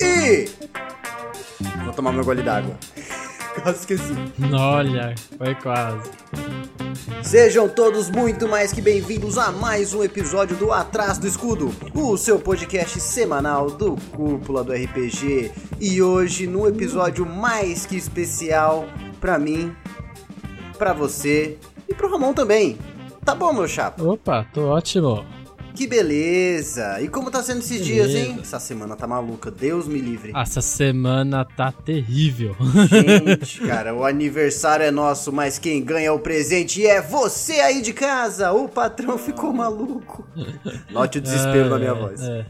E. Vou tomar meu gole d'água. Quase esqueci. Olha, foi quase. Sejam todos muito mais que bem-vindos a mais um episódio do Atrás do Escudo, o seu podcast semanal do Cúpula do RPG. E hoje, num episódio mais que especial pra mim, pra você e pro Ramon também. Tá bom, meu chapa? Opa, tô ótimo. Que beleza! E como tá sendo esses Beleza. dias, hein? Essa semana tá maluca, Deus me livre. Essa semana tá terrível. Gente, cara, o aniversário é nosso, mas quem ganha o presente é você aí de casa! O patrão ficou maluco. Note o desespero na minha É, voz. É.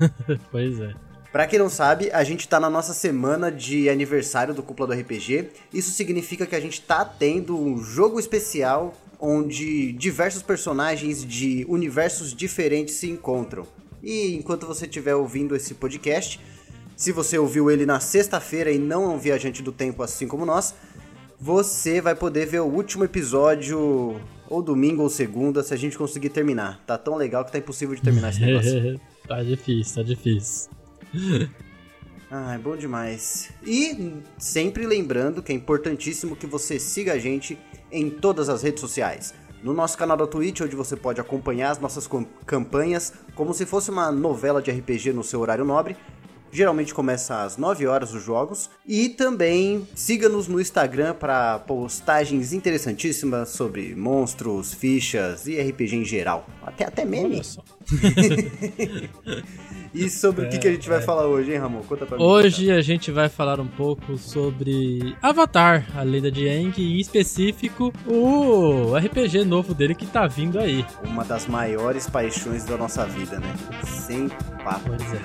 pois é. Pra quem não sabe, a gente tá na nossa semana de aniversário do Cúpula do RPG. Isso significa que a gente tá tendo um jogo especial onde diversos personagens de universos diferentes se encontram. E enquanto você estiver ouvindo esse podcast, se você ouviu ele na sexta-feira e não é um viajante do tempo assim como nós, você vai poder ver o último episódio ou domingo ou segunda se a gente conseguir terminar. Tá tão legal que tá impossível de terminar esse negócio. tá difícil, tá difícil. Ah, é bom demais. E sempre lembrando que é importantíssimo que você siga a gente em todas as redes sociais. No nosso canal da Twitch, onde você pode acompanhar as nossas campanhas como se fosse uma novela de RPG no seu horário nobre. Geralmente começa às 9 horas os jogos. E também siga-nos no Instagram para postagens interessantíssimas sobre monstros, fichas e RPG em geral. Até, até meme. Olha só. E sobre o que, que a gente vai falar hoje, hein, Ramon? Conta pra mim. Hoje a gente vai falar um pouco sobre Avatar, a lenda de Aang, e em específico o RPG novo dele que tá vindo aí. Uma das maiores paixões da nossa vida, né? Sem papo. Pois é.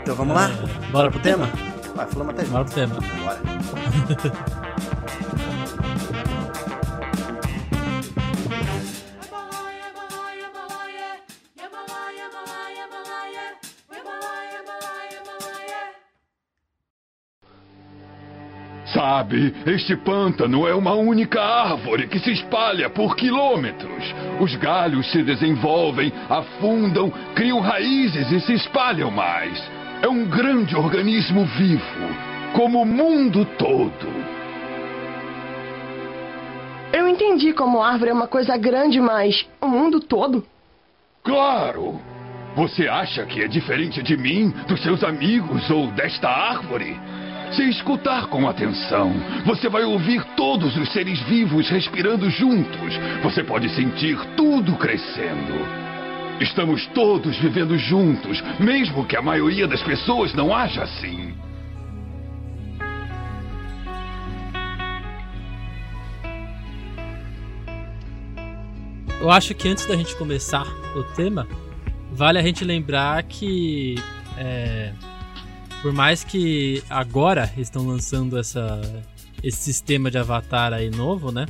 Então vamos lá? É, bora pro tema? Vai, falamos até Bora junto. pro tema. Bora. Sabe, este pântano é uma única árvore que se espalha por quilômetros. Os galhos se desenvolvem, afundam, criam raízes e se espalham mais. É um grande organismo vivo, como o mundo todo. Eu entendi como árvore é uma coisa grande, mas o mundo todo? Claro! Você acha que é diferente de mim, dos seus amigos ou desta árvore? Se escutar com atenção, você vai ouvir todos os seres vivos respirando juntos. Você pode sentir tudo crescendo. Estamos todos vivendo juntos, mesmo que a maioria das pessoas não haja assim. Eu acho que antes da gente começar o tema, vale a gente lembrar que é, por mais que agora estão lançando essa, esse sistema de avatar aí novo, né?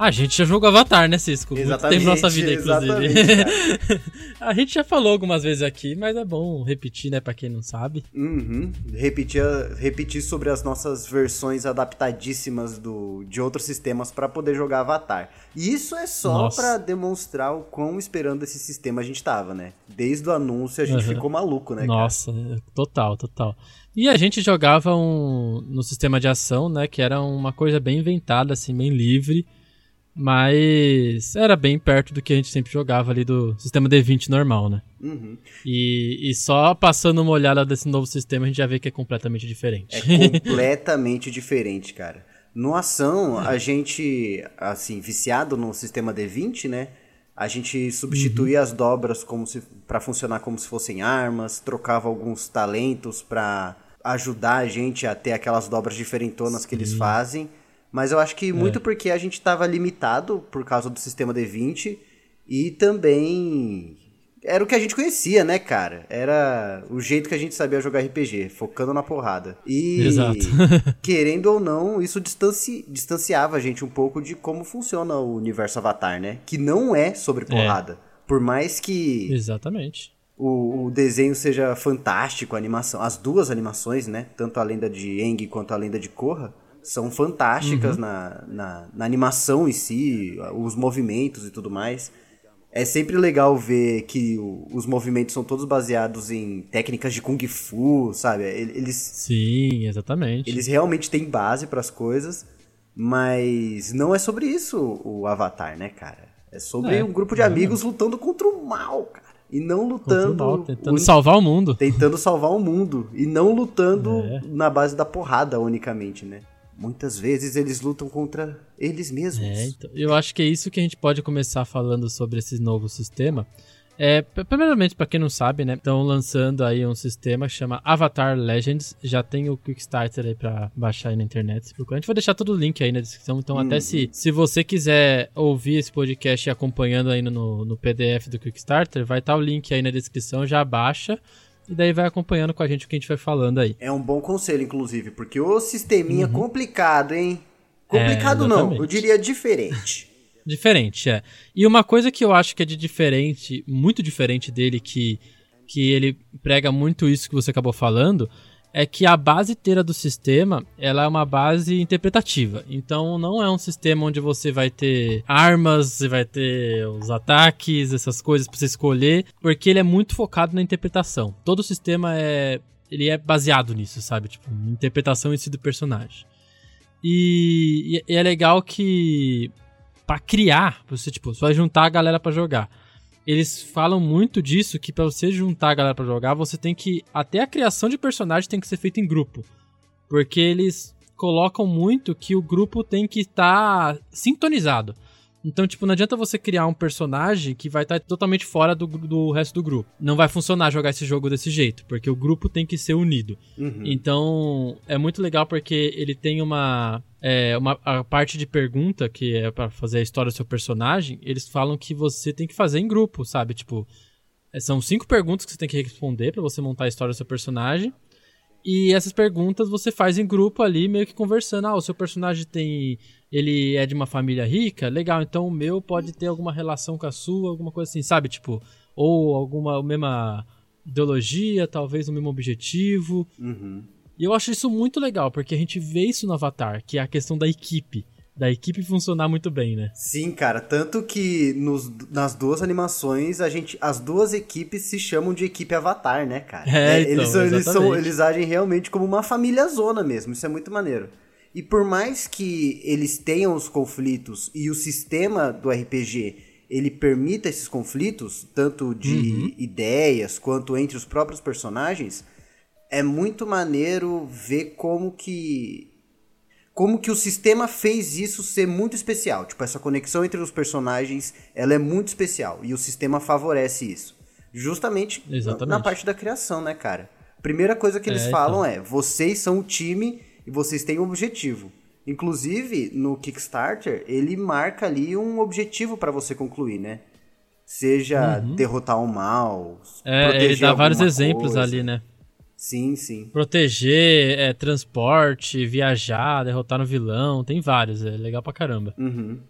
A gente já jogou Avatar, né, Cisco? Muito Exatamente, tempo na nossa vida, inclusive. a gente já falou algumas vezes aqui, mas é bom repetir, né, pra quem não sabe. Uhum. Repetir, repetir sobre as nossas versões adaptadíssimas do, de outros sistemas para poder jogar Avatar. E isso é só pra demonstrar o quão esperando esse sistema a gente tava, né? Desde o anúncio a gente Uhum. ficou maluco, né? cara? Nossa, total, total. E a gente jogava um, no sistema de ação, né, que era uma coisa bem inventada, assim, bem livre, mas era bem perto do que a gente sempre jogava ali do sistema D20 normal, né? Uhum. E, e só passando uma olhada desse novo sistema a gente já vê que é completamente diferente. É completamente diferente, cara. No ação, a gente, assim, viciado no sistema D20, né? A gente substituía as dobras como se para funcionar como se fossem armas, trocava alguns talentos pra ajudar a gente a ter aquelas dobras diferentonas que eles fazem. Mas eu acho que muito porque a gente estava limitado por causa do sistema D20 e também era o que a gente conhecia, né, cara? Era o jeito que a gente sabia jogar RPG, focando na porrada. E, Exato. querendo ou não, isso distanci- distanciava a gente um pouco de como funciona o universo Avatar, né? Que não é sobre porrada. Por mais que Exatamente. o, o desenho seja fantástico, a animação, as duas animações, né? Tanto a lenda de Aang quanto a lenda de Korra. São fantásticas uhum. na, na, na, animação em si, os movimentos e tudo mais. É sempre legal ver que o, os movimentos são todos baseados em técnicas de kung fu, sabe? Eles Sim, exatamente. Eles realmente têm base para as coisas, mas não é sobre isso o Avatar, né, cara? É sobre é, um grupo de amigos lutando contra o mal, cara. E não lutando. Mal, tentando salvar o mundo. Tentando salvar o mundo. E não lutando é. na base da porrada unicamente, né? Muitas vezes eles lutam contra eles mesmos. É, então, eu acho que é isso que a gente pode começar falando sobre esse novo sistema. É, primeiramente, para quem não sabe, né, estão lançando aí um sistema que chama Avatar Legends. Já tem o Kickstarter aí para baixar aí na internet. A gente vai deixar todo o link aí na descrição. Então, hum. até se, se você quiser ouvir esse podcast acompanhando aí no, no PDF do Kickstarter, vai estar tá o link aí na descrição. Já baixa e daí vai acompanhando com a gente o que a gente vai falando aí. É um bom conselho, inclusive, porque o sisteminha uhum. complicado, hein? Complicado é, não, eu diria diferente. diferente, é. E uma coisa que eu acho que é de diferente, muito diferente dele, que, que ele prega muito isso que você acabou falando, é que a base inteira do sistema ela é uma base interpretativa. Então não é um sistema onde você vai ter armas, você vai ter os ataques, essas coisas para você escolher, porque ele é muito focado na interpretação. Todo o sistema é ele é baseado nisso, sabe? Tipo, interpretação em si do personagem. E, e é legal que para criar, você tipo, você vai juntar a galera para jogar eles falam muito disso, que para você juntar a galera para jogar, você tem que. Até a criação de personagem tem que ser feita em grupo. Porque eles colocam muito que o grupo tem que estar tá sintonizado. Então, tipo, não adianta você criar um personagem que vai estar tá totalmente fora do, do resto do grupo. Não vai funcionar jogar esse jogo desse jeito, porque o grupo tem que ser unido. Uhum. Então, é muito legal porque ele tem uma. É, uma a parte de pergunta, que é para fazer a história do seu personagem, eles falam que você tem que fazer em grupo, sabe? Tipo, é, são cinco perguntas que você tem que responder para você montar a história do seu personagem. E essas perguntas você faz em grupo ali, meio que conversando. Ah, o seu personagem tem ele é de uma família rica, legal, então o meu pode ter alguma relação com a sua, alguma coisa assim, sabe? Tipo, ou alguma mesma ideologia, talvez o mesmo objetivo. Uhum. E eu acho isso muito legal, porque a gente vê isso no Avatar, que é a questão da equipe. Da equipe funcionar muito bem, né? Sim, cara. Tanto que nos, nas duas animações, a gente, as duas equipes se chamam de equipe Avatar, né, cara? É, é então, eles, eles, são, eles agem realmente como uma família zona mesmo. Isso é muito maneiro. E por mais que eles tenham os conflitos e o sistema do RPG ele permita esses conflitos, tanto de uhum. ideias quanto entre os próprios personagens, é muito maneiro ver como que como que o sistema fez isso ser muito especial. Tipo, essa conexão entre os personagens, ela é muito especial e o sistema favorece isso. Justamente Exatamente. na parte da criação, né, cara? Primeira coisa que eles é, falam então. é: vocês são o time e vocês têm um objetivo. Inclusive, no Kickstarter, ele marca ali um objetivo para você concluir, né? Seja uhum. derrotar o mal. É, ele dá vários exemplos coisa. ali, né? Sim, sim. Proteger, é, transporte, viajar, derrotar no vilão, tem vários, é legal pra caramba. Uhum.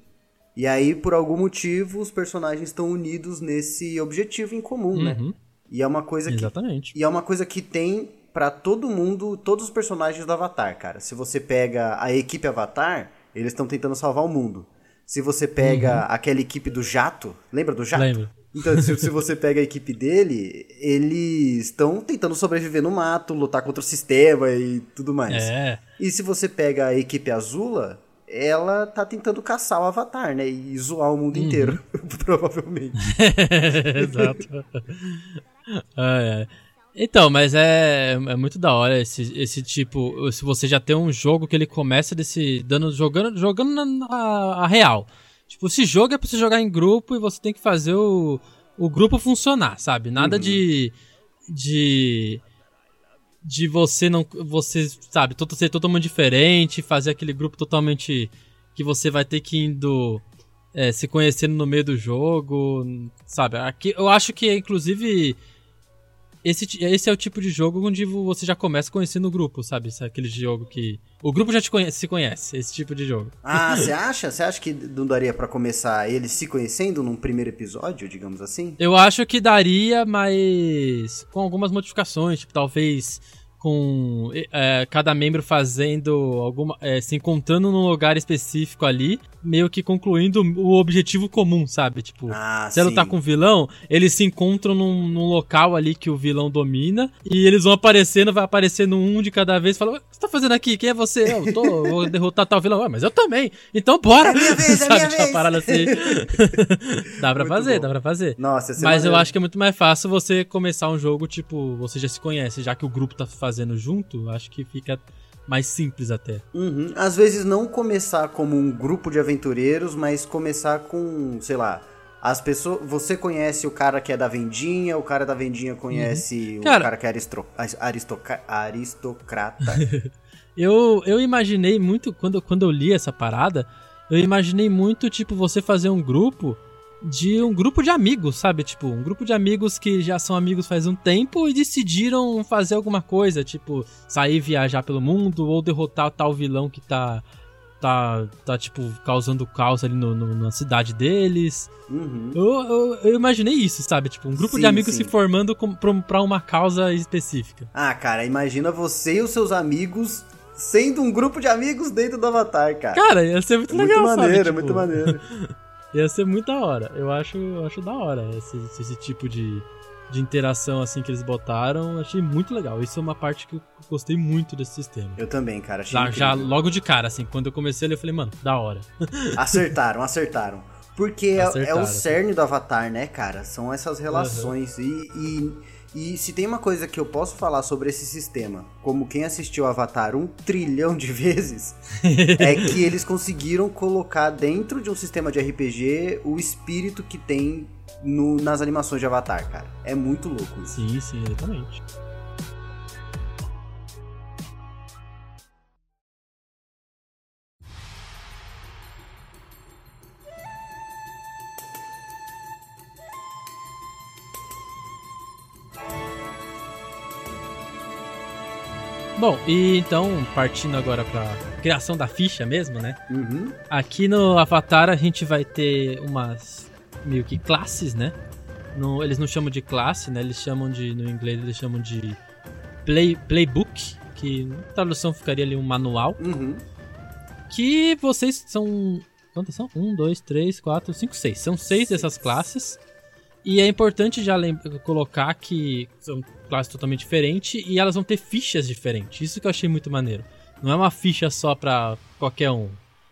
E aí, por algum motivo, os personagens estão unidos nesse objetivo em comum, né? uhum. né? E é uma coisa Exatamente. que. E é uma coisa que tem para todo mundo, todos os personagens do Avatar, cara. Se você pega a equipe Avatar, eles estão tentando salvar o mundo. Se você pega uhum. aquela equipe do Jato, lembra do Jato? Lembro. Então, se, se, você pega a equipe dele, eles estão tentando sobreviver no mato, lutar contra o sistema e tudo mais. É. E se você pega a equipe Azula, ela tá tentando caçar o Avatar, né? E zoar o mundo uhum. inteiro, provavelmente. Exato. é, é. Então, mas é, é muito da hora esse, esse tipo. Se você já tem um jogo que ele começa desse. dando jogando, jogando na, na a real. Tipo, esse jogo é pra você jogar em grupo e você tem que fazer o, o grupo funcionar, sabe? Nada uhum. de. de. de você não. você, sabe, todo, ser totalmente diferente, fazer aquele grupo totalmente. que você vai ter que indo. É, se conhecendo no meio do jogo, sabe? Aqui, eu acho que, inclusive esse, esse é o tipo de jogo onde você já começa conhecendo o grupo, sabe? Esse é aquele jogo que. O grupo já te conhece, se conhece, esse tipo de jogo. Ah, você acha? Você acha que não daria para começar eles se conhecendo num primeiro episódio, digamos assim? Eu acho que daria, mas com algumas modificações, tipo, talvez com é, cada membro fazendo alguma. É, se encontrando num lugar específico ali, meio que concluindo o objetivo comum, sabe? Tipo, Ah, se ela tá com o vilão, eles se encontram num, num local ali que o vilão domina e eles vão aparecendo, vai aparecendo um de cada vez, fala, o que você tá fazendo aqui? Quem é você? Eu tô, eu vou derrotar tal vilão. Mas eu também. Então bora! É minha vez, é Sabe? minha Tipo, uma vez. parada assim. dá pra Muito fazer, bom. dá pra fazer. Nossa, é Mas eu maneiro. acho que é muito mais fácil você começar um jogo, tipo, você já se conhece, já que o grupo tá fazendo junto, acho que fica mais simples até. Uhum. Às vezes não começar como um grupo de aventureiros, mas começar com, sei lá, as pessoas. Você conhece o cara que é da vendinha, o cara da vendinha conhece o Cara- cara que é aristro, aristoca- aristocrata. Eu, eu imaginei muito, quando, quando eu li essa parada, eu imaginei muito, tipo, você fazer um grupo de um grupo de amigos, sabe? Tipo, um grupo de amigos que já são amigos faz um tempo e decidiram fazer alguma coisa, tipo, sair viajar pelo mundo ou derrotar tal vilão que tá. Tá, tá tipo, causando caos ali no, no- na cidade deles. Uhum. Eu, eu, eu imaginei isso, sabe? Tipo, um grupo Sim, de amigos sim. se formando com, pra, pra uma causa específica. Ah, cara, imagina você e os seus amigos sendo um grupo de amigos dentro do Avatar, cara. Cara, ia ser muito É muito legal, maneiro, sabe? é muito Tipo, maneiro. Ia ser muito da hora. Eu acho, eu acho da hora esse, esse tipo de, de interação assim que eles botaram. Achei muito legal. Isso é uma parte que eu gostei muito desse sistema. Eu também, cara. Achei Já, já logo de cara, assim, quando eu comecei eu falei, mano, da hora. Acertaram, acertaram. Porque é- é, Acertaram. o cerne do Avatar, né, cara? São essas relações. E, e, e se tem uma coisa que eu posso falar sobre esse sistema, como quem assistiu Avatar um trilhão de vezes, é que eles conseguiram colocar dentro de um sistema de RPG o espírito que tem no- nas animações de Avatar, cara. É muito louco isso. Sim, sim, exatamente. Bom, e então, partindo agora pra criação da ficha mesmo, né? Uhum. Aqui no Avatar a gente vai ter umas meio que classes, né? No- eles não chamam de classe, né? Eles chamam de, no inglês eles chamam de play, playbook, que na tradução ficaria ali um manual. Uhum. Que vocês são. Quantas são? Um, dois, três, quatro, cinco, seis. São seis dessas classes. E é importante já colocar que são classes totalmente diferentes e elas vão ter fichas diferentes. Isso que eu achei muito maneiro. Não é uma ficha só pra qualquer um.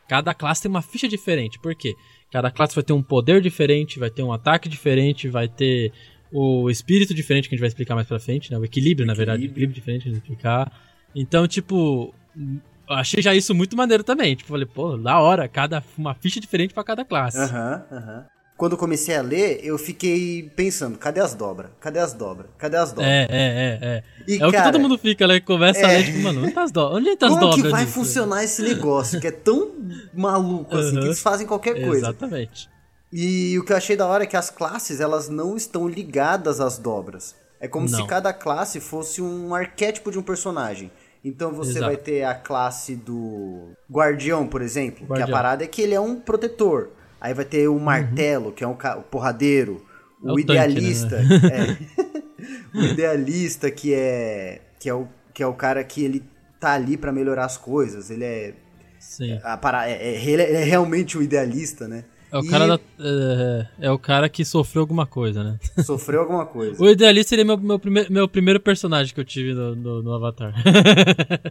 Cada classe tem uma ficha diferente. Por quê? Cada classe vai ter um poder diferente, vai ter um ataque diferente, vai ter o espírito diferente que a gente vai explicar mais pra frente, né? O equilíbrio, na verdade. O Equilíbrio. equilíbrio diferente que a gente vai explicar. Então, tipo, eu achei já isso muito maneiro também. Tipo, falei, pô, da hora, cada, uma ficha diferente pra cada classe. Aham, aham. Quando eu comecei a ler, eu fiquei pensando, cadê as dobras? Cadê as dobras? Cadê as dobras? É, é, é, é. E, é o que cara, todo mundo fica, né? Começa a é. ler, tipo, mano, onde tá as dobras? Onde tá as Como dobras que vai disso? funcionar esse negócio? Que é tão maluco assim, Aham. que eles fazem qualquer coisa. Exatamente. E o que eu achei da hora é que as classes, elas não estão ligadas às dobras. É como se Não. cada classe fosse um arquétipo de um personagem. Então você Exato. vai ter a classe do Guardião, por exemplo, que a Guardião. parada é que ele é um protetor. Aí vai ter o Martelo, que é um o porradeiro. É O, o tanque, idealista, né? é. o idealista que é que é o que é o cara que ele tá ali pra melhorar as coisas. Ele é Sim. a para, é, é- ele é realmente o idealista, né? É o, E cara da- é, é o cara que sofreu alguma coisa, né? sofreu alguma coisa. O idealista seria meu, meu, primeiro, meu primeiro personagem que eu tive no, no, no Avatar.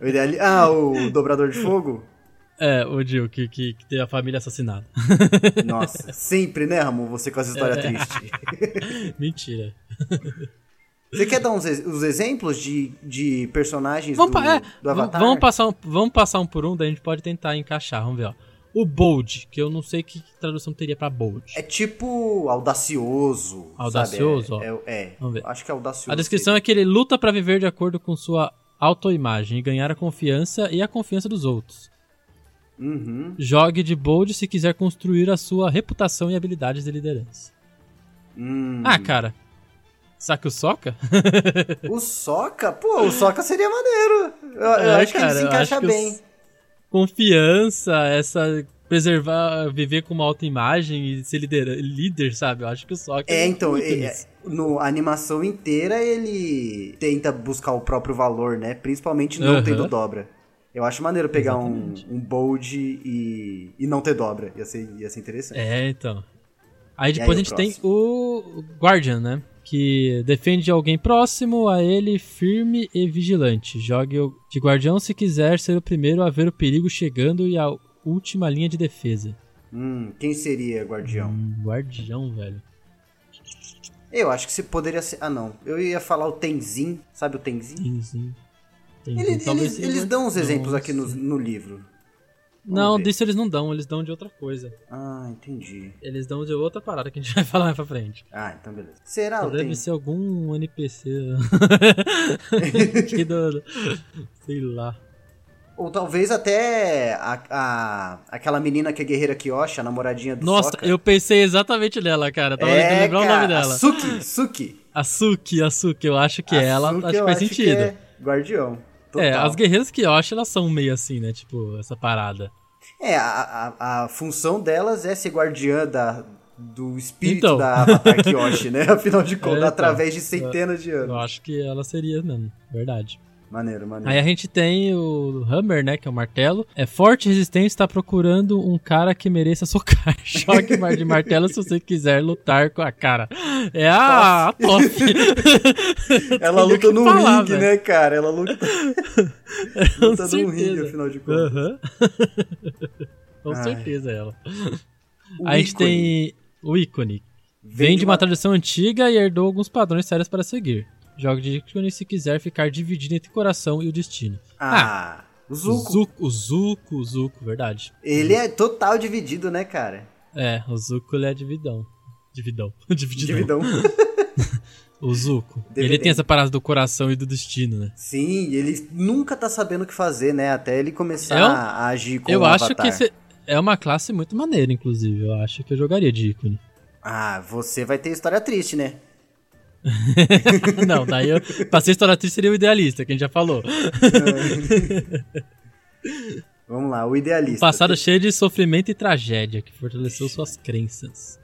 O ideali... Ah, o dobrador de fogo? É, o Jill, que, que, que tem a família assassinada. Nossa, sempre, né, Ramon? Você com essa história É. triste. Mentira. Você quer dar uns os exemplos de, de personagens Vamos, do, é, do Avatar? vamos passar um, vamos passar um por um, daí a gente pode tentar encaixar. Vamos ver, ó. O Bold, que eu não sei que tradução teria pra Bold. É tipo audacioso. Audacioso? É, ó. é, é. Vamos ver. Acho que é audacioso. A descrição é que ele luta pra viver de acordo com sua autoimagem e ganhar a confiança e a confiança dos outros. Uhum. Jogue de bold se quiser construir a sua reputação e habilidades de liderança. Hum. Ah, cara. Saca o Soca? O Soca? Pô, o Soca seria maneiro. Eu, eu É, acho que ele cara, se eu encaixa que bem. os- Confiança, essa preservar, viver com uma autoimagem e ser líder, líder sabe? Eu acho que o Sokka É, então, muito é, é, no, a animação inteira ele tenta buscar o próprio valor, né? Principalmente não Aham. tendo dobra. Eu acho maneiro pegar um, Exatamente. um bold e, e não ter dobra. Ia ser, ia ser interessante. É, então. Aí depois aí, a gente tem o Guardian, né? Que defende alguém próximo a ele, firme e vigilante. Jogue o de guardião se quiser ser o primeiro a ver o perigo chegando e a última linha de defesa. Hum, quem seria guardião? Hum, guardião, velho. Eu acho que se poderia ser. Ah, não. Eu ia falar o Tenzin. Sabe o Tenzin? Tenzin. Eles, seja eles dão uns exemplos aqui no, sei. no livro. Não, ver. disso eles não dão, eles dão de outra coisa. Ah, entendi. Eles dão de outra parada que a gente vai falar mais pra frente. Ah, então beleza. Será o Deve Tenzin? ser algum NPC. aqui do, do- Sei lá. Ou talvez até a, a- aquela menina que é guerreira Kyoshi, a namoradinha do Nossa, eu pensei exatamente nela, cara. Eu tava é, tentando lembrar cara, o nome dela. A Suki, Suki. A Suki, a Suki, eu acho que A é ela, Suki acho que faz sentido. é guardião. Total. É, as guerreiras que eu acho, elas são meio assim, né? Tipo, essa parada. É, a, a, a função delas é ser guardiã da, do espírito Então. da Avatar Kyoshi, né? Afinal de contas, então. através de centenas de Eu anos. acho que ela seria mesmo, verdade. Maneiro, maneiro. Aí a gente tem o Hammer, né? Que é o martelo. É forte e resistente, está procurando um cara que mereça socar. Choque de martelo se você quiser lutar com a cara. É a, a top. Ela luta no falar, ringue, né, cara? Ela luta, luta no ringue, afinal de contas. Aham. Com Ai. certeza ela. O a gente tem o ícone. Vem de uma tradição antiga e herdou alguns padrões sérios para seguir. Jogue de ícone se quiser ficar dividido entre o coração e o destino. Ah, o O Zuko. Zuko, o Zuko, o Zuko, verdade. Ele é total dividido, né, cara? É, o Zuko ele é dividão. Dividão. Divididão. Dividão. O Zuko. Ele Dividendo. tem essa parada do coração e do destino, né? Sim, ele nunca tá sabendo o que fazer, né? Até ele começar Eu- a agir como eu um acho avatar. que esse é uma classe muito maneira, inclusive. Eu acho que eu jogaria de ícone. Ah, você vai ter história triste, né? Não, daí eu. Pra ser história triste seria o idealista, que a gente já falou. Vamos lá, o idealista. Passado cheio de sofrimento e tragédia, que fortaleceu suas crenças.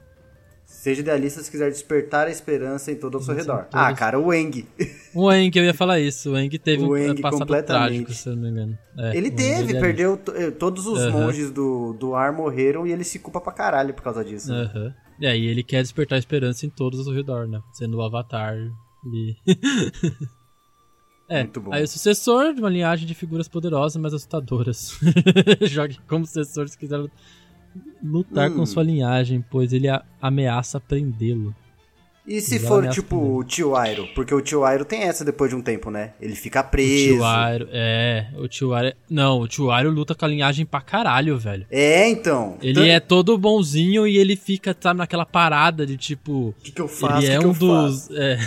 Seja idealista se quiser despertar a esperança em todo ao seu redor. todos. Ah, cara, o Eng. O Eng, eu ia falar isso. O Eng teve O um Aang passado trágico, se eu não me engano. É, Ele o teve, é perdeu. eh, Todos os Aham. monges do, do ar morreram e ele se culpa pra caralho por causa disso. Aham. E aí ele quer despertar esperança em todos ao redor, né? Sendo o Avatar. Ele... é, Muito bom. aí o sucessor de uma linhagem de figuras poderosas, mas assustadoras. Jogue como sucessor se quiser lutar Hum. com sua linhagem, pois ele ameaça prendê-lo. E se for, tipo, o tio Airo? Porque o tio Airo tem essa depois de um tempo, né? Ele fica O preso. tio Airo, é, o tio Airo... Não, o tio Airo luta com a linhagem pra caralho, velho. É, então. Ele Tan- é todo bonzinho e ele fica, sabe, naquela parada de tipo... O que, que eu faço? ele é o que, um que eu dos. é,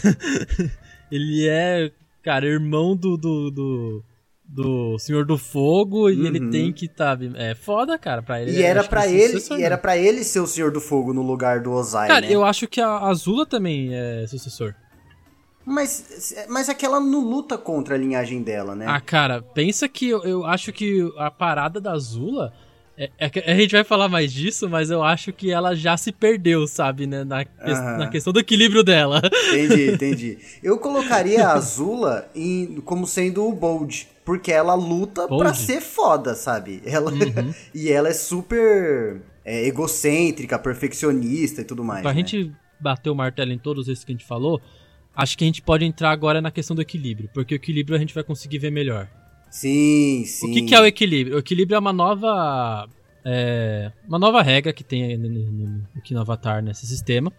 ele é, cara, irmão do. do, do, do Senhor do Fogo e Uhum. ele tem que, sabe? É foda, cara, pra ele. E era acho que pra é ele, e era para ele ser o Senhor do Fogo no lugar do Ozai, Cara, né? eu acho que a Azula também é sucessor. Mas, mas é que ela não luta contra a linhagem dela, né? Ah, cara, pensa que eu, eu acho que a parada da Azula. É, é a gente vai falar mais disso, mas eu acho que ela já se perdeu, sabe, né? Na, que- na questão do equilíbrio dela. Entendi, entendi. Eu colocaria a Azula em, como sendo o Bold, porque ela luta Bold? pra ser foda, sabe? Ela, Uhum. e ela é super é, egocêntrica, perfeccionista e tudo mais. Pra né? gente bater o martelo em todos esses que a gente falou, acho que a gente pode entrar agora na questão do equilíbrio, porque o equilíbrio a gente vai conseguir ver melhor. Sim, sim. O que, que é o equilíbrio? O equilíbrio é uma nova. é, uma nova regra que tem no- no- aqui no Avatar nesse sistema.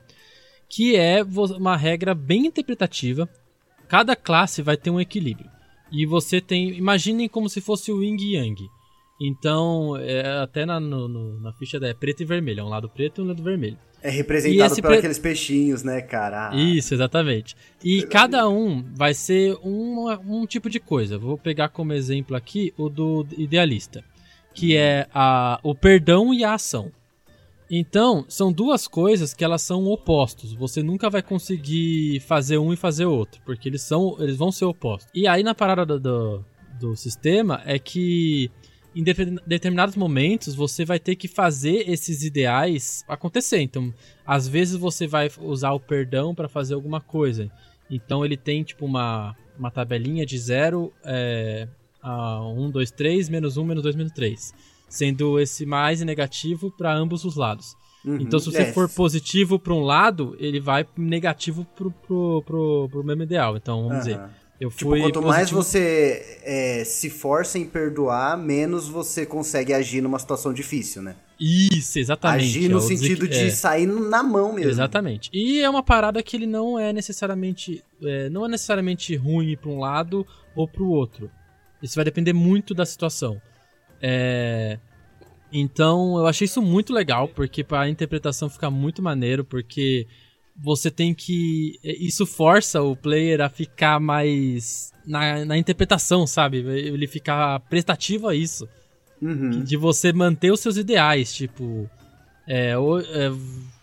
Que é uma regra bem interpretativa. Cada classe vai ter um equilíbrio. E você tem. Imaginem como se fosse o Yin Yang. Então, é, até na, no- no- na ficha é preto e vermelho. É um lado preto e um lado vermelho. É representado por pre- aqueles peixinhos, né, cara? Ah, Isso, exatamente. E cada um vai ser um, um tipo de coisa. Vou pegar como exemplo aqui o do idealista, que é a, o perdão e a ação. Então, são duas coisas que elas são opostos. Você nunca vai conseguir fazer um e fazer outro, porque eles são, eles vão ser opostos. E aí na parada do, do, do sistema é que em de determinados momentos você vai ter que fazer esses ideais acontecer. Então, às vezes você vai usar o perdão para fazer alguma coisa. Então ele tem tipo uma, uma tabelinha de 0 é, a 1, 2, 3, menos 1, menos 2, menos 3. Sendo esse mais e negativo para ambos os lados. Uhum, então, se você é. for positivo para um lado, ele vai negativo pro, pro mesmo ideal. Então, vamos uhum. dizer, eu tipo, fui quanto positivo... mais você é, se força em perdoar, menos você consegue agir numa situação difícil, né? Isso, exatamente. Agir no é sentido de é. sair na mão mesmo. Exatamente. E é uma parada que ele não é necessariamente é, não é necessariamente ruim para um lado ou para o outro. Isso vai depender muito da situação. É... Então, eu achei isso muito legal, porque para a interpretação ficar muito maneiro, porque você tem que. Isso força o player a ficar mais. Na, na interpretação, sabe? Ele ficar prestativo a isso. Uhum. De você manter os seus ideais. Tipo, é, ou, é,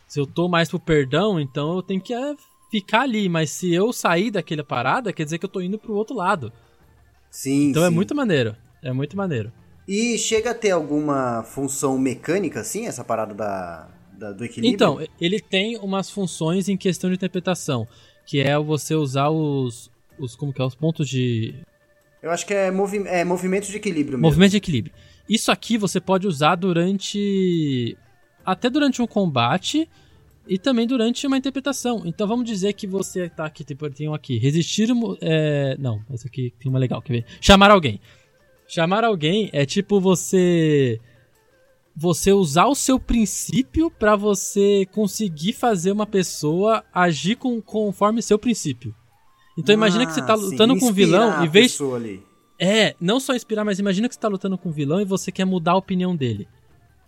se eu tô mais pro perdão, então eu tenho que é, ficar ali. Mas se eu sair daquela parada, quer dizer que eu tô indo pro outro lado. Sim. Então é sim. é muito maneiro. É muito maneiro. E chega a ter alguma função mecânica, assim, essa parada da, da, do equilíbrio? Então, ele tem umas funções em questão de interpretação, que é você usar os, os como que é, os pontos de... Eu acho que é, movi é movimento de equilíbrio mesmo. Movimento de equilíbrio. Isso aqui você pode usar durante... até durante um combate e também durante uma interpretação. Então vamos dizer que você tá aqui, tipo, tem um aqui, resistir... É... Não, essa aqui tem uma legal, quer ver? Chamar alguém. Chamar alguém é tipo você você usar o seu princípio para você conseguir fazer uma pessoa agir com, conforme seu princípio. Então ah, imagina que você tá lutando sim, com um vilão e vez É, não só inspirar, mas imagina que você tá lutando com um vilão e você quer mudar a opinião dele.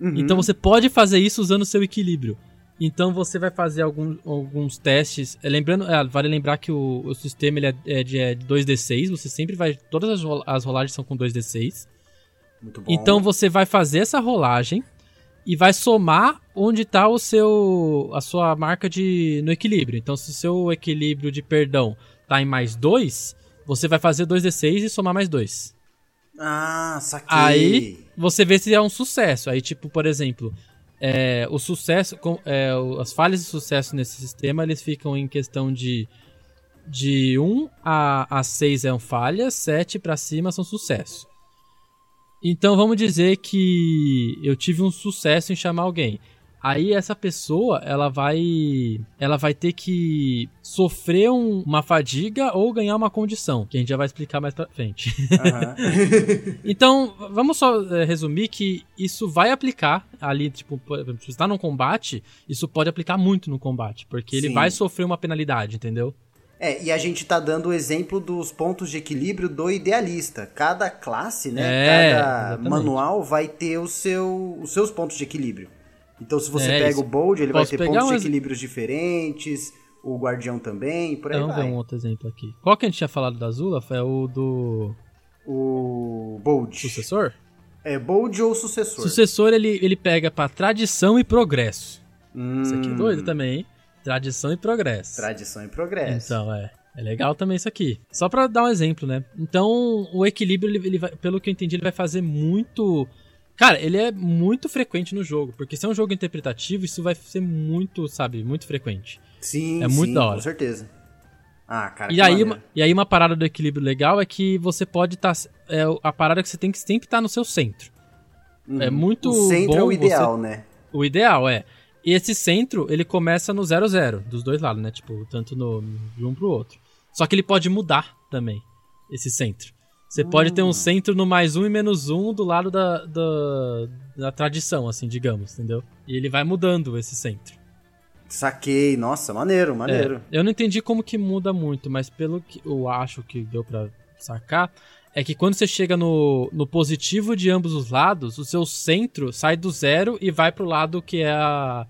Uhum. Então você pode fazer isso usando o seu equilíbrio. Então você vai fazer algum, alguns testes. É, lembrando, é, vale lembrar que o, o sistema ele é, é, de, é de 2D6. Você sempre vai. Todas as, as rolagens são com 2D6. Então você vai fazer essa rolagem e vai somar onde está o seu a sua marca de no equilíbrio. Então se o seu equilíbrio de perdão tá em mais 2, você vai fazer 2d6 e somar mais 2. Ah, saquei. Aí você vê se é um sucesso. Aí tipo, por exemplo, é, o sucesso, é, as falhas de sucesso nesse sistema, eles ficam em questão de de 1 a, a 6 é um falha, 7 para cima são sucesso. Então vamos dizer que eu tive um sucesso em chamar alguém. Aí essa pessoa, ela vai ela vai ter que sofrer um, uma fadiga ou ganhar uma condição, que a gente já vai explicar mais pra frente. Uhum. então, vamos só é, resumir que isso vai aplicar ali, tipo, se está num combate, isso pode aplicar muito no combate, porque ele vai sofrer uma penalidade, entendeu? É, e a gente tá dando o exemplo dos pontos de equilíbrio do idealista. Cada classe, né? É, cada exatamente. manual vai ter o seu, os seus pontos de equilíbrio. Então, se você é, pega isso. o Bold, ele Posso vai ter pontos de equilíbrios diferentes, o Guardião também, por aí Vamos vai. ver um outro exemplo aqui. Qual que a gente tinha falado da Azul, É o do... O Bold. Sucessor? É, Bold ou Sucessor. Sucessor, ele, ele pega pra tradição e progresso. Hum. Isso aqui é doido também, hein? Tradição e progresso. Tradição e progresso. Então, é. É legal também isso aqui. Só para dar um exemplo, né? Então, o equilíbrio, ele, ele vai, pelo que eu entendi, ele vai fazer muito. Cara, ele é muito frequente no jogo, porque se é um jogo interpretativo, isso vai ser muito, sabe, muito frequente. Sim, é muito sim, da hora. com certeza. Ah, cara, e aí, uma, e aí uma parada do equilíbrio legal é que você pode estar. Tá, é a parada que você tem que sempre estar tá no seu centro. Uhum. É muito. O centro é o ideal, você... né? O ideal é. E esse centro, ele começa no 0-0, dos dois lados, né? Tipo, tanto no, de um pro outro. Só que ele pode mudar também, esse centro. Você hum. pode ter um centro no mais um e menos um do lado da, da, da tradição, assim, digamos, entendeu? E ele vai mudando esse centro. Saquei, nossa, maneiro, maneiro. É, eu não entendi como que muda muito, mas pelo que eu acho que deu pra sacar, é que quando você chega no, no positivo de ambos os lados, o seu centro sai do zero e vai pro lado que é a,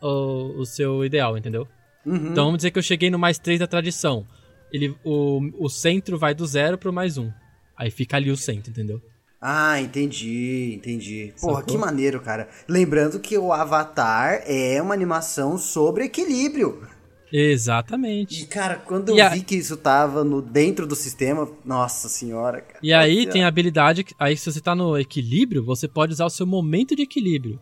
o, o seu ideal, entendeu? Uhum. Então vamos dizer que eu cheguei no mais 3 da tradição. Ele, o, o centro vai do zero pro mais um. Aí fica ali o centro, entendeu? Ah, entendi, entendi. Porra, Sacou? que maneiro, cara. Lembrando que o Avatar é uma animação sobre equilíbrio. Exatamente. E, cara, quando E eu a- vi que isso tava no, dentro do sistema, nossa senhora, cara. E aí tem a habilidade. Aí, se você tá no equilíbrio, você pode usar o seu momento de equilíbrio.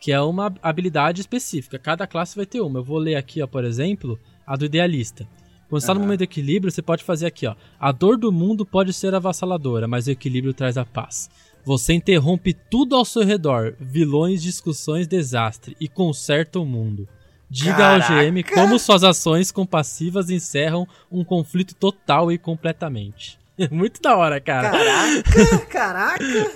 Que é uma habilidade específica. Cada classe vai ter uma. Eu vou ler aqui, ó, por exemplo, a do idealista. Quando você tá no momento de equilíbrio, você pode fazer aqui, ó. A dor do mundo pode ser avassaladora, mas o equilíbrio traz a paz. Você interrompe tudo ao seu redor, vilões, discussões, desastre, e conserta o mundo. Diga ao GM Caraca! como suas ações compassivas encerram um conflito total e completamente. Muito da hora, cara. Caraca, caraca.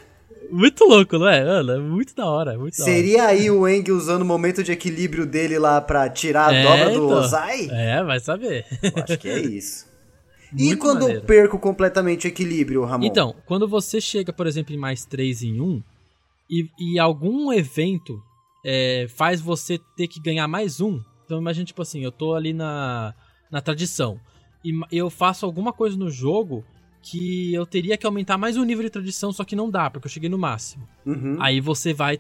Muito louco, não é? É muito da hora, muito da hora. Seria aí o Eng usando o momento de equilíbrio dele lá pra tirar a É, dobra do então. Ozai? É, vai saber. Eu acho que é isso. e Muito quando maneiro. eu perco completamente o equilíbrio, Ramon? Então, quando você chega, por exemplo, em mais 3 em 1, e, e algum evento é, faz você ter que ganhar mais um, então imagina, tipo assim, eu tô ali na, na tradição, e eu faço alguma coisa no jogo que eu teria que aumentar mais um nível de tradição, só que não dá, porque eu cheguei no máximo. Uhum. Aí você vai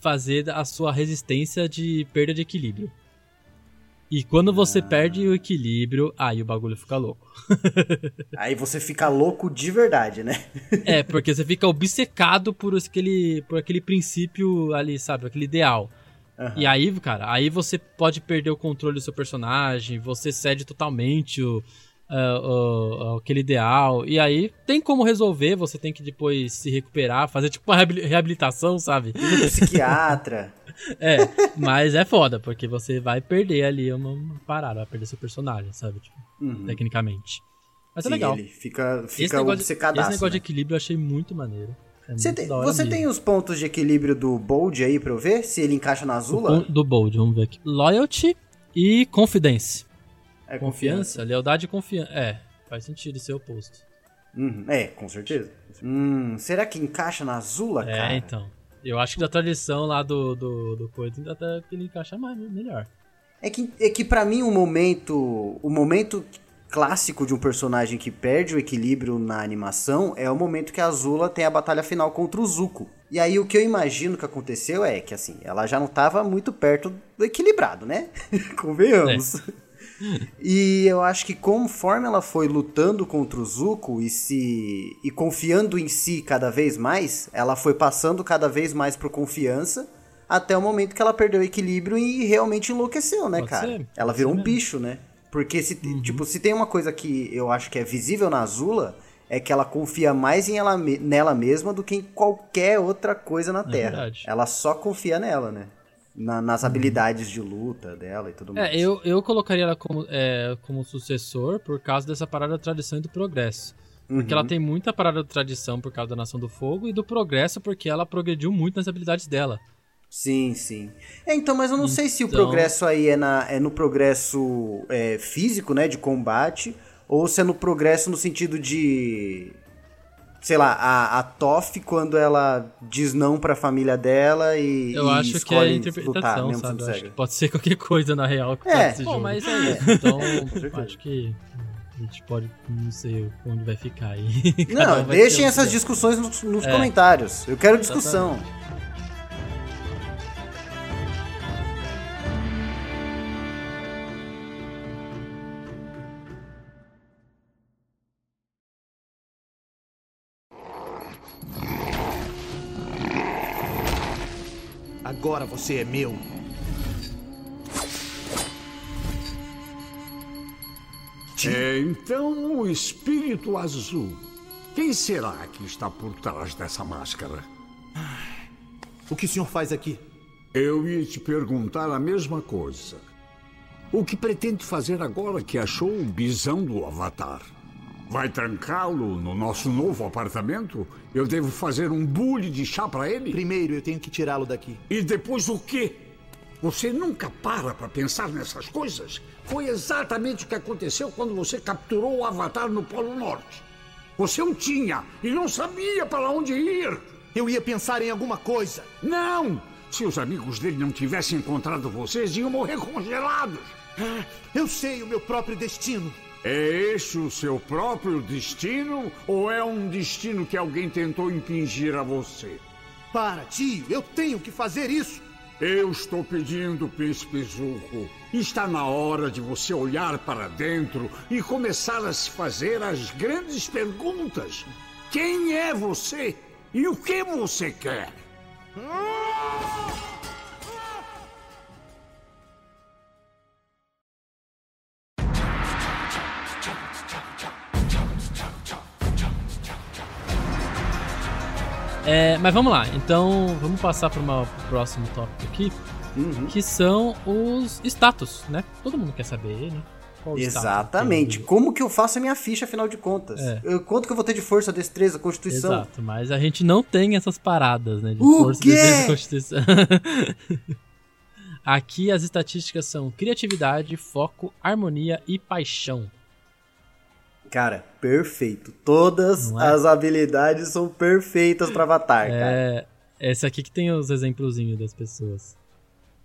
fazer a sua resistência de perda de equilíbrio. E quando você perde o equilíbrio, aí o bagulho fica louco. Aí você fica louco de verdade, né? É, porque você fica obcecado por aquele, por aquele princípio ali, sabe? Aquele ideal. Aham. E aí, cara, aí você pode perder o controle do seu personagem, você cede totalmente o, ah, o- aquele ideal. E aí tem como resolver, você tem que depois se recuperar, fazer tipo uma reabil- reabilitação, sabe? Psiquiatra. É, mas é foda, porque você vai perder ali uma, parada, vai perder seu personagem, sabe? Tipo, Uhum. tecnicamente. Mas é Sim, legal. Ele fica, Esse fica negócio, de, obcecadaço. esse negócio de né? equilíbrio eu achei muito maneiro. É Você, muito tem, você mesmo. tem os pontos de equilíbrio do Bold aí pra eu ver? Se ele encaixa na Azula? do Bold, vamos ver aqui. Loyalty e Confidence. É Confiança, lealdade e confiança. É, faz sentido ser oposto. Uhum, É, com certeza. Hum, será que encaixa na Azula, É, cara? então. Eu acho que da tradição lá do, do, do coisa ainda tá, que ele encaixa mais, melhor. É que, é que para mim o momento, o momento clássico de um personagem que perde o equilíbrio na animação é o momento que a Azula tem a batalha final contra o Zuko. E aí o que eu imagino que aconteceu é que assim, ela já não tava muito perto do equilibrado, né? Convenhamos. E eu acho que conforme ela foi lutando contra o Zuko e se e confiando em si cada vez mais, ela foi passando cada vez mais por confiança até o momento que ela perdeu o equilíbrio e realmente enlouqueceu, né, Pode cara? ser, ela virou um bicho, né? Porque se Uhum. tipo, se tem uma coisa que eu acho que é visível na Azula, é que ela confia mais em ela, nela mesma do que em qualquer outra coisa na Terra. É verdade. Uhum. Ela só confia nela, né? Na- nas habilidades de luta dela e tudo mais. É, eu, eu colocaria ela como, é, como sucessor por causa dessa parada da tradição e do progresso. Porque Uhum. ela tem muita parada da tradição por causa da Nação do Fogo e do progresso porque ela progrediu muito nas habilidades dela. Sim, sim. É, então, mas eu não sei se o Então- progresso aí é, na, é no progresso é, físico, né, de combate, ou se é no progresso no sentido de. Sei lá, a, a Toff quando ela diz não pra família dela e. Eu e acho que é a interpretação, mesmo sabe? pode ser qualquer coisa na real que É. esse Bom, mas é isso. Então, certeza. acho que a gente pode. Não sei onde vai ficar aí. Um Não, vai deixem essas discussões nos, nos É. comentários. Eu quero discussão. Agora você é meu. É, então, o espírito azul. Quem será que está por trás dessa máscara? O que o senhor faz aqui? Eu ia te perguntar a mesma coisa. O que pretende fazer agora que achou o bisão do Avatar? Vai trancá-lo no nosso novo apartamento? Eu devo fazer um bule de chá para ele? Primeiro eu tenho que tirá-lo daqui. E depois o quê? Você nunca para para pensar nessas coisas? Foi exatamente o que aconteceu quando você capturou o Avatar no Polo Norte. Você o tinha e não sabia para onde ir. Eu ia pensar em alguma coisa. Não! Se os amigos dele não tivessem encontrado vocês, iam morrer congelados. Eu sei o meu próprio destino. É este o seu próprio destino ou é um destino que alguém tentou impingir a você? Para, tio, eu tenho que fazer isso. Eu estou pedindo, Príncipe Zuko. Está na hora de você olhar para dentro e começar a se fazer as grandes perguntas. Quem é você? E o que você quer? É, mas vamos lá, então vamos passar para o próximo tópico aqui, Uhum. que são os status, né? Todo mundo quer saber, né? Qual Exatamente. Como que eu faço a minha ficha, afinal de contas? É. Eu, quanto que eu vou ter de força, destreza, constituição? Exato, mas a gente não tem essas paradas, né? De O força, quê? e constituição. Aqui as estatísticas são criatividade, foco, harmonia e paixão. Cara, perfeito. Todas é? as habilidades são perfeitas pra Avatar, cara. É, esse aqui que tem os exemplozinhos das pessoas.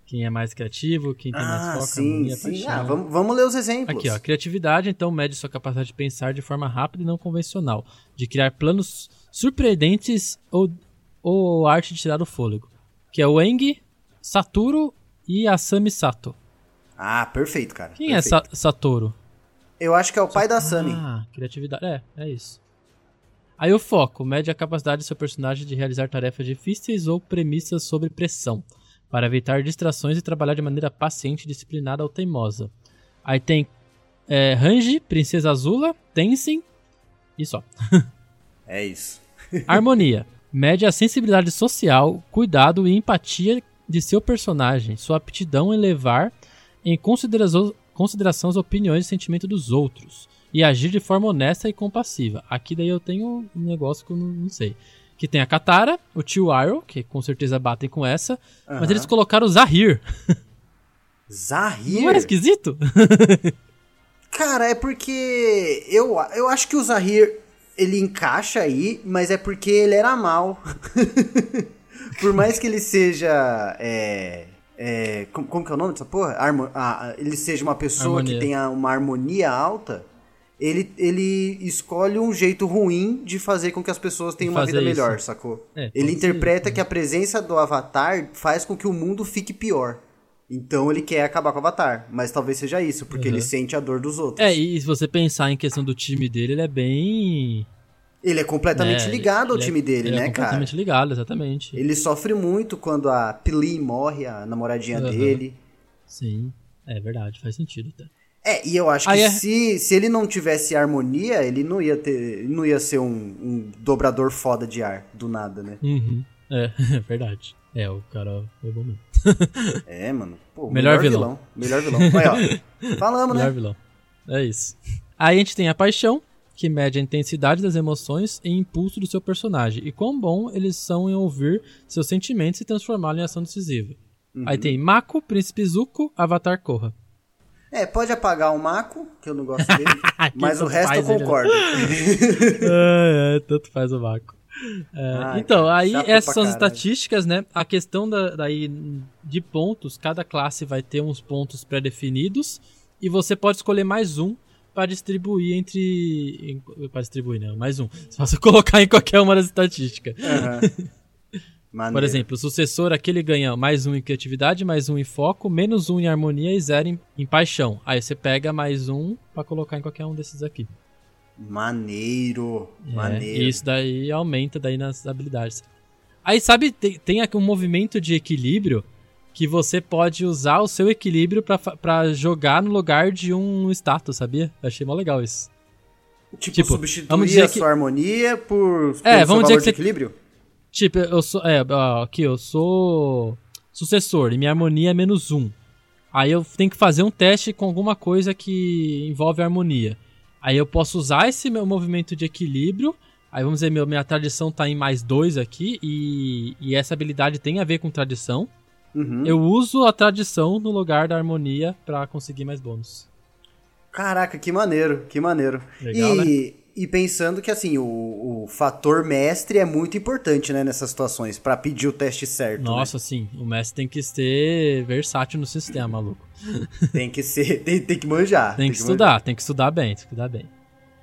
Quem é mais criativo, quem tem mais Ah, foco, sim, sim. paixão. Ah, vamos, vamos ler os exemplos. Aqui, ó, criatividade, então, mede sua capacidade de pensar de forma rápida e não convencional, de criar planos surpreendentes ou, ou arte de tirar o fôlego. Que é o Eng, Satoru e Asami Sato. Ah, perfeito, cara. Quem perfeito. é Sa Satoru? Eu acho que é o pai da Sunny. Ah, criatividade. É, é isso. Aí o foco, mede a capacidade do seu personagem de realizar tarefas difíceis ou premissas sob pressão, para evitar distrações e trabalhar de maneira paciente, disciplinada ou teimosa. Aí tem é, Ranji, Princesa Azula, Tenzin e só. É isso. Harmonia. Mede a sensibilidade social, cuidado e empatia de seu personagem, sua aptidão em levar em consideração, consideração as opiniões e sentimentos dos outros e agir de forma honesta e compassiva. Aqui daí eu tenho um negócio que eu não, não sei. Que tem a Katara, o Tio Arrow, que com certeza batem com essa, mas eles colocaram o Zahir. Zahir? Não é esquisito? Cara, é porque eu, eu acho que o Zahir ele encaixa aí, mas é porque ele era mal. Por mais que ele seja. É, é, como, como que é o nome dessa porra? Ah, ah, ele seja uma pessoa Harmonia. que tenha uma harmonia alta. Ele, ele escolhe um jeito ruim de fazer com que as pessoas tenham uma vida isso. melhor, sacou? É, ele ser interpreta que a presença do Avatar faz com que o mundo fique pior. Então ele quer acabar com o Avatar. Mas talvez seja isso, porque Uhum. ele sente a dor dos outros. É, e se você pensar em questão do time dele, ele é bem. Ele é completamente né, ligado ao ele é- time dele, ele né, é cara? completamente ligado, exatamente. Ele sofre muito quando a Pili morre, a namoradinha Uhum. dele. Sim, é verdade, faz sentido. Tá? É, e eu acho que é- se, se ele não tivesse harmonia, ele não ia ter. não ia ser um, um dobrador foda de ar, do nada, né? Uhum. É, é verdade. É, o cara foi bom mesmo. É, mano. Pô, Melhor vilão. Melhor vilão. Aí, ó. Falamos, Melhor né? vilão. É isso. Aí a gente tem a paixão, que mede a intensidade das emoções e impulso do seu personagem, e quão bom eles são em ouvir seus sentimentos e transformá-los em ação decisiva. Uhum. Aí tem Mako, Príncipe Zuko, Avatar Korra. É, pode apagar o Mako, que eu não gosto dele. mas o resto eu né? concordo. é, é, tanto faz o Mako. É, Ai, então, cara, aí essas são as estatísticas, né? A questão da, daí de pontos, cada classe vai ter uns pontos pré-definidos e você pode escolher mais um para distribuir entre. Para distribuir, né? Mais um. Se você colocar em qualquer uma das estatísticas. Aham. Por exemplo, o sucessor aqui ele ganha mais um em criatividade, mais um em foco, menos um em harmonia e zero em, em paixão. Aí você pega mais um para colocar em qualquer um desses aqui. Maneiro. É, Maneiro. e isso daí aumenta daí nas habilidades. Aí, sabe, tem, tem aqui um movimento de equilíbrio que você pode usar o seu equilíbrio pra jogar no lugar de um status, sabia? Eu achei mó legal isso. Tipo, tipo, substituir a que- sua harmonia por, por É, vamos dizer que de você- equilíbrio? Tipo, eu sou. É, aqui, eu sou sucessor e minha harmonia é menos um. Aí eu tenho que fazer um teste com alguma coisa que envolve harmonia. Aí eu posso usar esse meu movimento de equilíbrio. Aí vamos dizer, meu, minha tradição tá em mais dois aqui. E, e essa habilidade tem a ver com tradição. Uhum. Eu uso a tradição no lugar da harmonia pra conseguir mais bônus. Caraca, que maneiro, que maneiro. Legal, né? e, e pensando que assim, o, o fator mestre é muito importante, né, nessas situações, pra pedir o teste certo. Nossa, sim, o mestre tem que ser versátil no sistema, maluco. né? Tem que ser, tem, tem que manjar. Tem que estudar, tem que estudar bem, tem que estudar bem.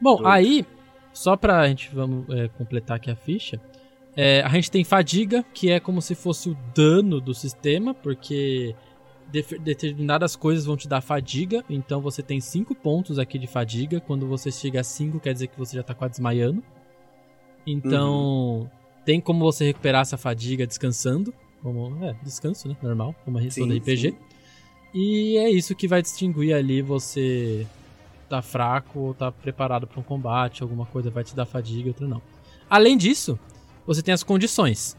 Bom, Tudo. aí, só pra gente vamos é, completar aqui a ficha, É, a gente tem fadiga, que é como se fosse o dano do sistema, porque de- determinadas coisas vão te dar fadiga. Então você tem 5 pontos aqui de fadiga. Quando você chega a 5, quer dizer que você já tá quase desmaiando. Então tem como você recuperar essa fadiga descansando. Como, é, descanso, né? Normal, como a gente Sim, RPG. sim. E é isso que vai distinguir ali você tá fraco ou tá preparado para um combate, alguma coisa vai te dar fadiga, outra não. Além disso, você tem as condições.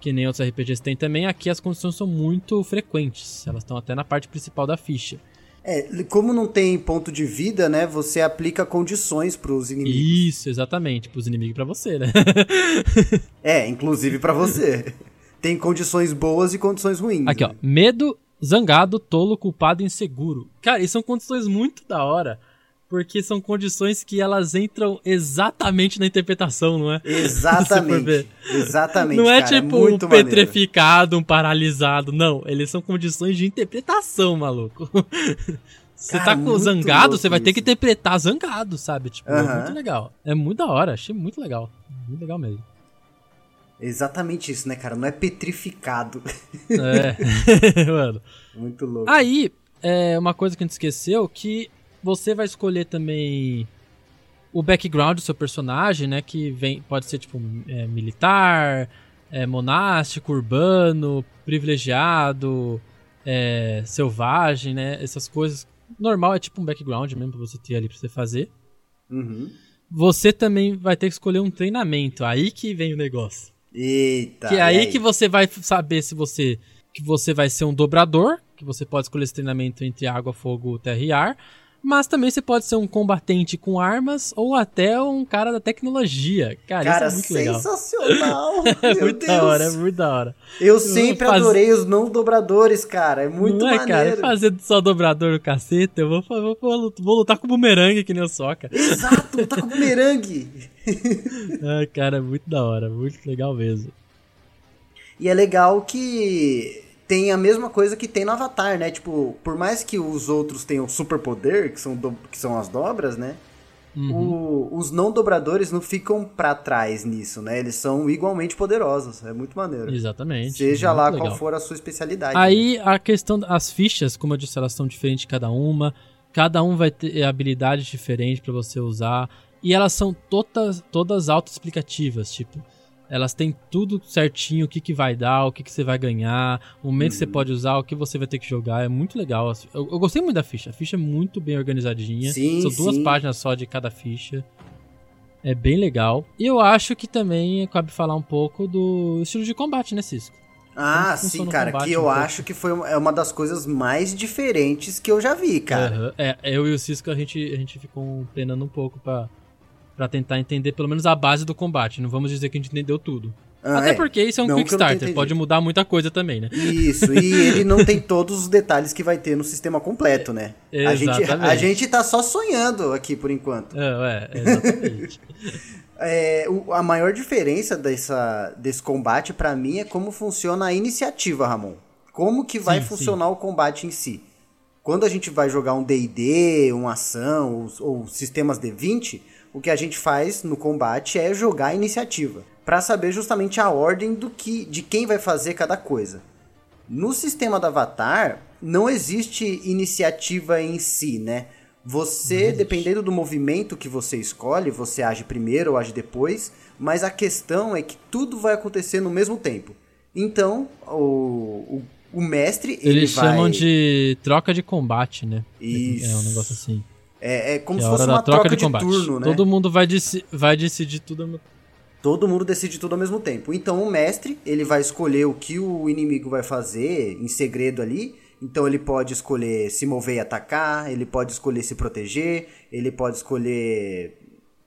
Que nem outros RPGs têm também, aqui as condições são muito frequentes. Elas estão até na parte principal da ficha. É, como não tem ponto de vida, né? Você aplica condições pros inimigos. Isso, exatamente, pros inimigos e pra você, né? É, inclusive pra você. tem condições boas e condições ruins. Aqui, ó. né? Medo, zangado, tolo, culpado e inseguro. Cara, e são condições muito da hora. Porque são condições que elas entram exatamente na interpretação, não é? Exatamente. Exatamente. Não é cara, tipo muito um maneiro. petrificado, um paralisado. Não, eles são condições de interpretação, maluco. Você Cara, tá com muito zangado, você vai ter isso. que interpretar zangado, sabe? Tipo, é Aham. muito legal. É muito da hora, achei muito legal. Muito legal mesmo. Exatamente isso, né, cara? Não é petrificado. É, mano. muito louco. Aí, é uma coisa que a gente esqueceu, que você vai escolher também o background do seu personagem, né? Que vem, pode ser tipo é, militar, é, monástico, urbano, privilegiado, é, selvagem, né? Essas coisas. Normal é tipo um background mesmo pra você ter ali pra você fazer. Uhum. Você também vai ter que escolher um treinamento. Aí que vem o negócio. Eita. Que é e aí, que você vai saber se você que você vai ser um dobrador, que você pode escolher esse treinamento entre água, fogo, terra e ar, mas também você pode ser um combatente com armas ou até um cara da tecnologia. Cara, Cara, isso é muito legal. sensacional. É muito Deus. da hora, é muito da hora. Eu sempre adorei os não dobradores, cara. É muito Não é, maneiro. cara? Fazendo só dobrador no cacete, eu vou, vou, vou, vou lutar com bumerangue que nem o Soca. Exato, tá com bumerangue. Ai, cara, é muito da hora, muito legal mesmo. E é legal que tem a mesma coisa que tem no Avatar, né? Tipo, por mais que os outros tenham superpoder, que são, do- que são as dobras, né? Uhum. O- os não dobradores não ficam pra trás nisso, né? Eles são igualmente poderosos. É muito maneiro. Exatamente. Seja lá legal. qual for a sua especialidade. Aí a questão das fichas, como eu disse, elas são diferentes cada uma. Cada um vai ter habilidades diferentes pra você usar. E elas são todas, todas autoexplicativas, tipo. Elas têm tudo certinho, o que, que vai dar, o que, que você vai ganhar, o momento que você Uhum. pode usar, o que você vai ter que jogar. É muito legal. Eu, eu gostei muito da ficha. A ficha é muito bem organizadinha. Sim, São duas sim. páginas só de cada ficha. É bem legal. E eu acho que também cabe falar um pouco do estilo de combate, né, Cisco? Ah, sim, cara, combate que eu acho que foi uma, é uma das coisas mais diferentes que eu já vi, cara. Aham. É, eu e o Cisco a gente, a gente ficou penando um pouco pra, pra tentar entender pelo menos a base do combate. Não vamos dizer que a gente entendeu tudo. Ah, Até é. porque isso é um Não quick que eu não tenha starter, entendido. pode mudar muita coisa também, né? Isso, e ele não tem todos os detalhes que vai ter no sistema completo, né? A gente, a gente tá só sonhando aqui por enquanto. É, é exatamente. É, o- a maior diferença dessa, desse combate pra mim é como funciona a iniciativa, Ramon. Como que vai Sim, funcionar o combate em si. Quando a gente vai jogar um D&D, uma ação ou, ou sistemas D20, o que a gente faz no combate é jogar a iniciativa, Pra saber justamente a ordem do que de quem vai fazer cada coisa. No sistema do Avatar, não existe iniciativa em si, né? Você, dependendo do movimento que você escolhe, você age primeiro ou age depois, mas a questão é que tudo vai acontecer no mesmo tempo. Então, o, o, o mestre, ele Eles vai... chamam de troca de combate, né? Isso. É um negócio assim. É, é como Que é se fosse uma troca troca de de, turno, né? Todo mundo vai, deci- vai decidir tudo. ao mesmo- Todo mundo decide tudo ao mesmo tempo. Então o mestre, ele vai escolher o que o inimigo vai fazer em segredo ali. Então ele pode escolher se mover e atacar, ele pode escolher se proteger, ele pode escolher,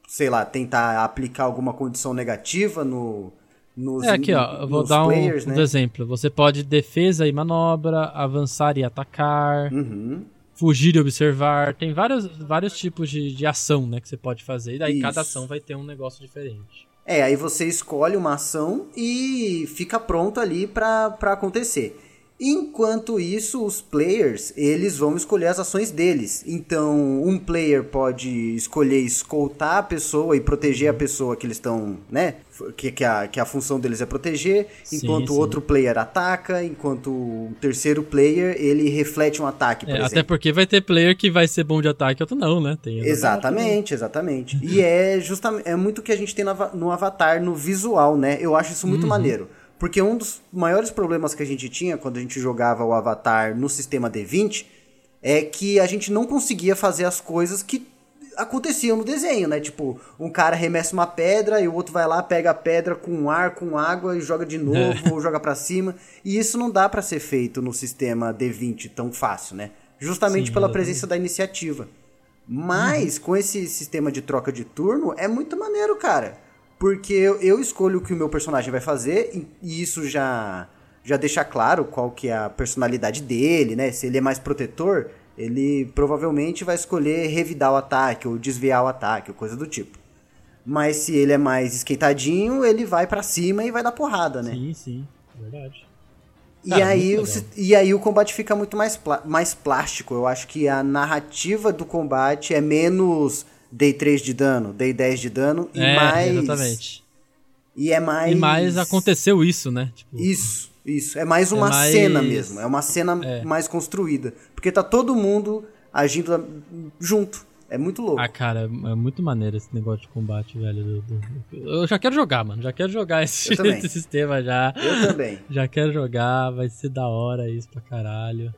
sei lá, tentar aplicar alguma condição negativa no nos É, aqui, ó. Eu vou dar um, players, um né? exemplo. Você pode defesa e manobra, avançar e atacar, Uhum. Fugir e observar. Tem vários, vários tipos de, de ação, né, que você pode fazer. E daí cada Isso. ação vai ter um negócio diferente. É, aí você escolhe uma ação e fica pronto ali pra acontecer. Enquanto isso, os players, eles vão escolher as ações deles. Então, um player pode escolher escoltar a pessoa e proteger a pessoa que eles estão, né? Que, que, a, que a função deles é proteger, enquanto o outro player ataca, enquanto o terceiro player, ele reflete um ataque, por É, exemplo. até porque vai ter player que vai ser bom de ataque e outro não, né? Tem Exatamente, exatamente. E é justamente é muito o que a gente tem no no Avatar, no visual, né? Eu acho isso muito maneiro. Porque um dos maiores problemas que a gente tinha quando a gente jogava o Avatar no sistema D20 é que a gente não conseguia fazer as coisas que aconteciam no desenho, né? Tipo, um cara arremessa uma pedra e o outro vai lá, pega a pedra com ar, com água e joga de novo, ou joga pra cima. E isso não dá pra ser feito no sistema D20 tão fácil, né? Justamente Sim, pela presença da iniciativa. Mas com esse sistema de troca de turno é muito maneiro, cara. Porque eu, eu escolho o que o meu personagem vai fazer e, e isso já já deixa claro qual que é a personalidade dele, né? Se ele é mais protetor, ele provavelmente vai escolher revidar o ataque ou desviar o ataque, ou coisa do tipo. Mas se ele é mais esquentadinho, ele vai pra cima e vai dar porrada, né? Sim, sim, verdade. E, Cara, aí, o, e aí o combate fica muito mais, mais plástico. Eu acho que a narrativa do combate é menos dei 3 de dano, dei 10 de dano e é, mais. exatamente. E é mais. E mais aconteceu isso, né? Tipo, Isso, isso. É mais uma mais- cena mesmo. É uma cena É. mais construída. Porque tá todo mundo agindo a- junto. É muito louco. Ah, cara, é muito maneiro esse negócio de combate, velho. Eu já quero jogar, mano. Já quero jogar esse, esse sistema já. Eu também. Já quero jogar, vai ser da hora isso pra caralho.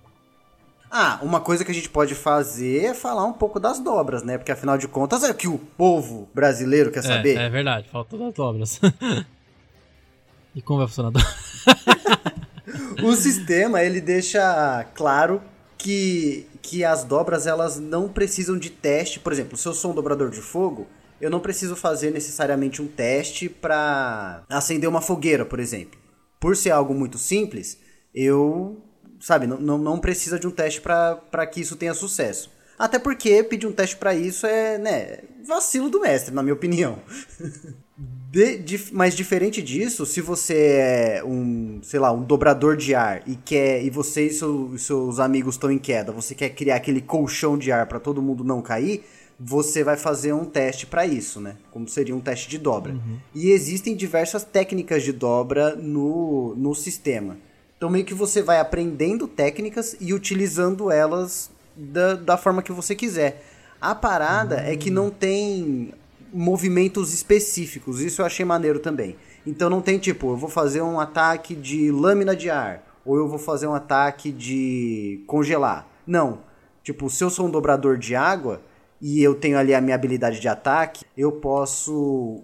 Ah, uma coisa que a gente pode fazer é falar um pouco das dobras, né? Porque afinal de contas é o que o povo brasileiro quer saber. É, é verdade, falta das obras. e como vai funcionar? a dobra? O sistema, ele deixa claro que, que as dobras, elas não precisam de teste. Por exemplo, se eu sou um dobrador de fogo, eu não preciso fazer necessariamente um teste para acender uma fogueira, por exemplo. Por ser algo muito simples, eu, sabe, não, não, não precisa de um teste para que isso tenha sucesso. Até porque pedir um teste para isso é, né, vacilo do mestre, na minha opinião. De- dif- mas diferente disso, se você é um, sei lá, um dobrador de ar e quer e você e seu- seus amigos estão em queda, você quer criar aquele colchão de ar para todo mundo não cair, você vai fazer um teste para isso, né? Como seria um teste de dobra. E existem diversas técnicas de dobra no, no sistema. Então meio que você vai aprendendo técnicas e utilizando elas da, da forma que você quiser. A parada é que não tem movimentos específicos. Isso eu achei maneiro também. Então não tem tipo, eu vou fazer um ataque de lâmina de ar, ou eu vou fazer um ataque de congelar. Não. Tipo, se eu sou um dobrador de água e eu tenho ali a minha habilidade de ataque, eu posso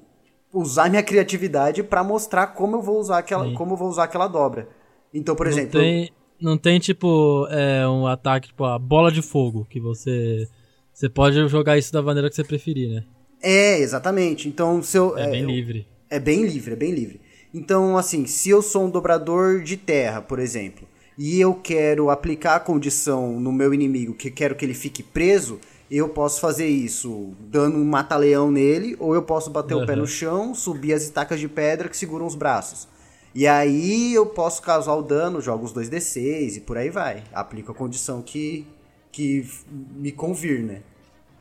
usar minha criatividade pra mostrar como eu vou usar aquela, Sim. como eu vou usar aquela dobra. Então, por não exemplo, tem, não tem tipo é, um ataque, tipo a bola de fogo, que você. Você pode jogar isso da maneira que você preferir, né? é, exatamente. Então, se eu É, bem eu- livre. É bem livre, é bem livre. Então, assim, se eu sou um dobrador de terra, por exemplo, e eu quero aplicar a condição no meu inimigo, que quero que ele fique preso, eu posso fazer isso dando um mata-leão nele, ou eu posso bater o pé no chão, subir as estacas de pedra que seguram os braços. E aí eu posso causar o dano, jogo os 2d6 e por aí vai. Aplico a condição que, que me convir, né?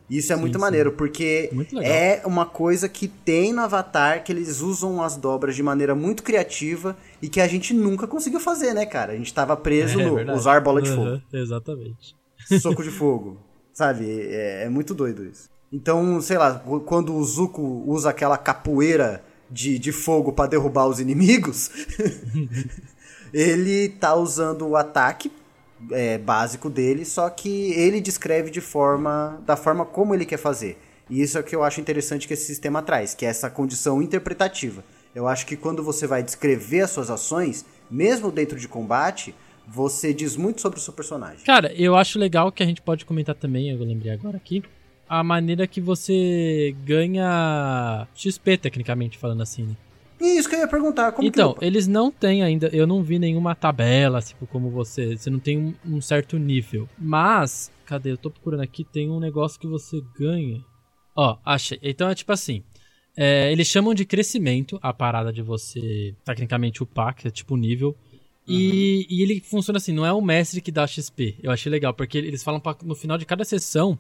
Isso é muito sim. maneiro, porque Muito é uma coisa que tem no Avatar, que eles usam as dobras de maneira muito criativa e que a gente nunca conseguiu fazer, né, cara? A gente tava preso É no verdade. usar bola de fogo, Exatamente. soco de fogo, sabe? É, é muito doido isso. Então, sei lá, qu- quando o Zuko usa aquela capoeira de, de fogo pra derrubar os inimigos, ele tá usando o ataque é, básico dele, só que ele descreve de forma da forma como ele quer fazer. E isso é o que eu acho interessante que esse sistema traz, que é essa condição interpretativa. Eu acho que quando você vai descrever as suas ações, mesmo dentro de combate, você diz muito sobre o seu personagem. Cara, eu acho legal que a gente pode comentar também, eu lembrei agora aqui, a maneira que você ganha XP, tecnicamente falando assim, né? Isso que eu ia perguntar, então, que... eles não têm ainda, eu não vi nenhuma tabela, tipo, como você, você não tem um, um certo nível. Mas, cadê? Eu tô procurando aqui, tem um negócio que você ganha. Ó, achei. Então é tipo assim, é, eles chamam de crescimento a parada de você, tecnicamente, upar, que é tipo nível. E, e ele funciona assim, não é o mestre que dá XP. Eu achei legal, porque eles falam pra, no final de cada sessão,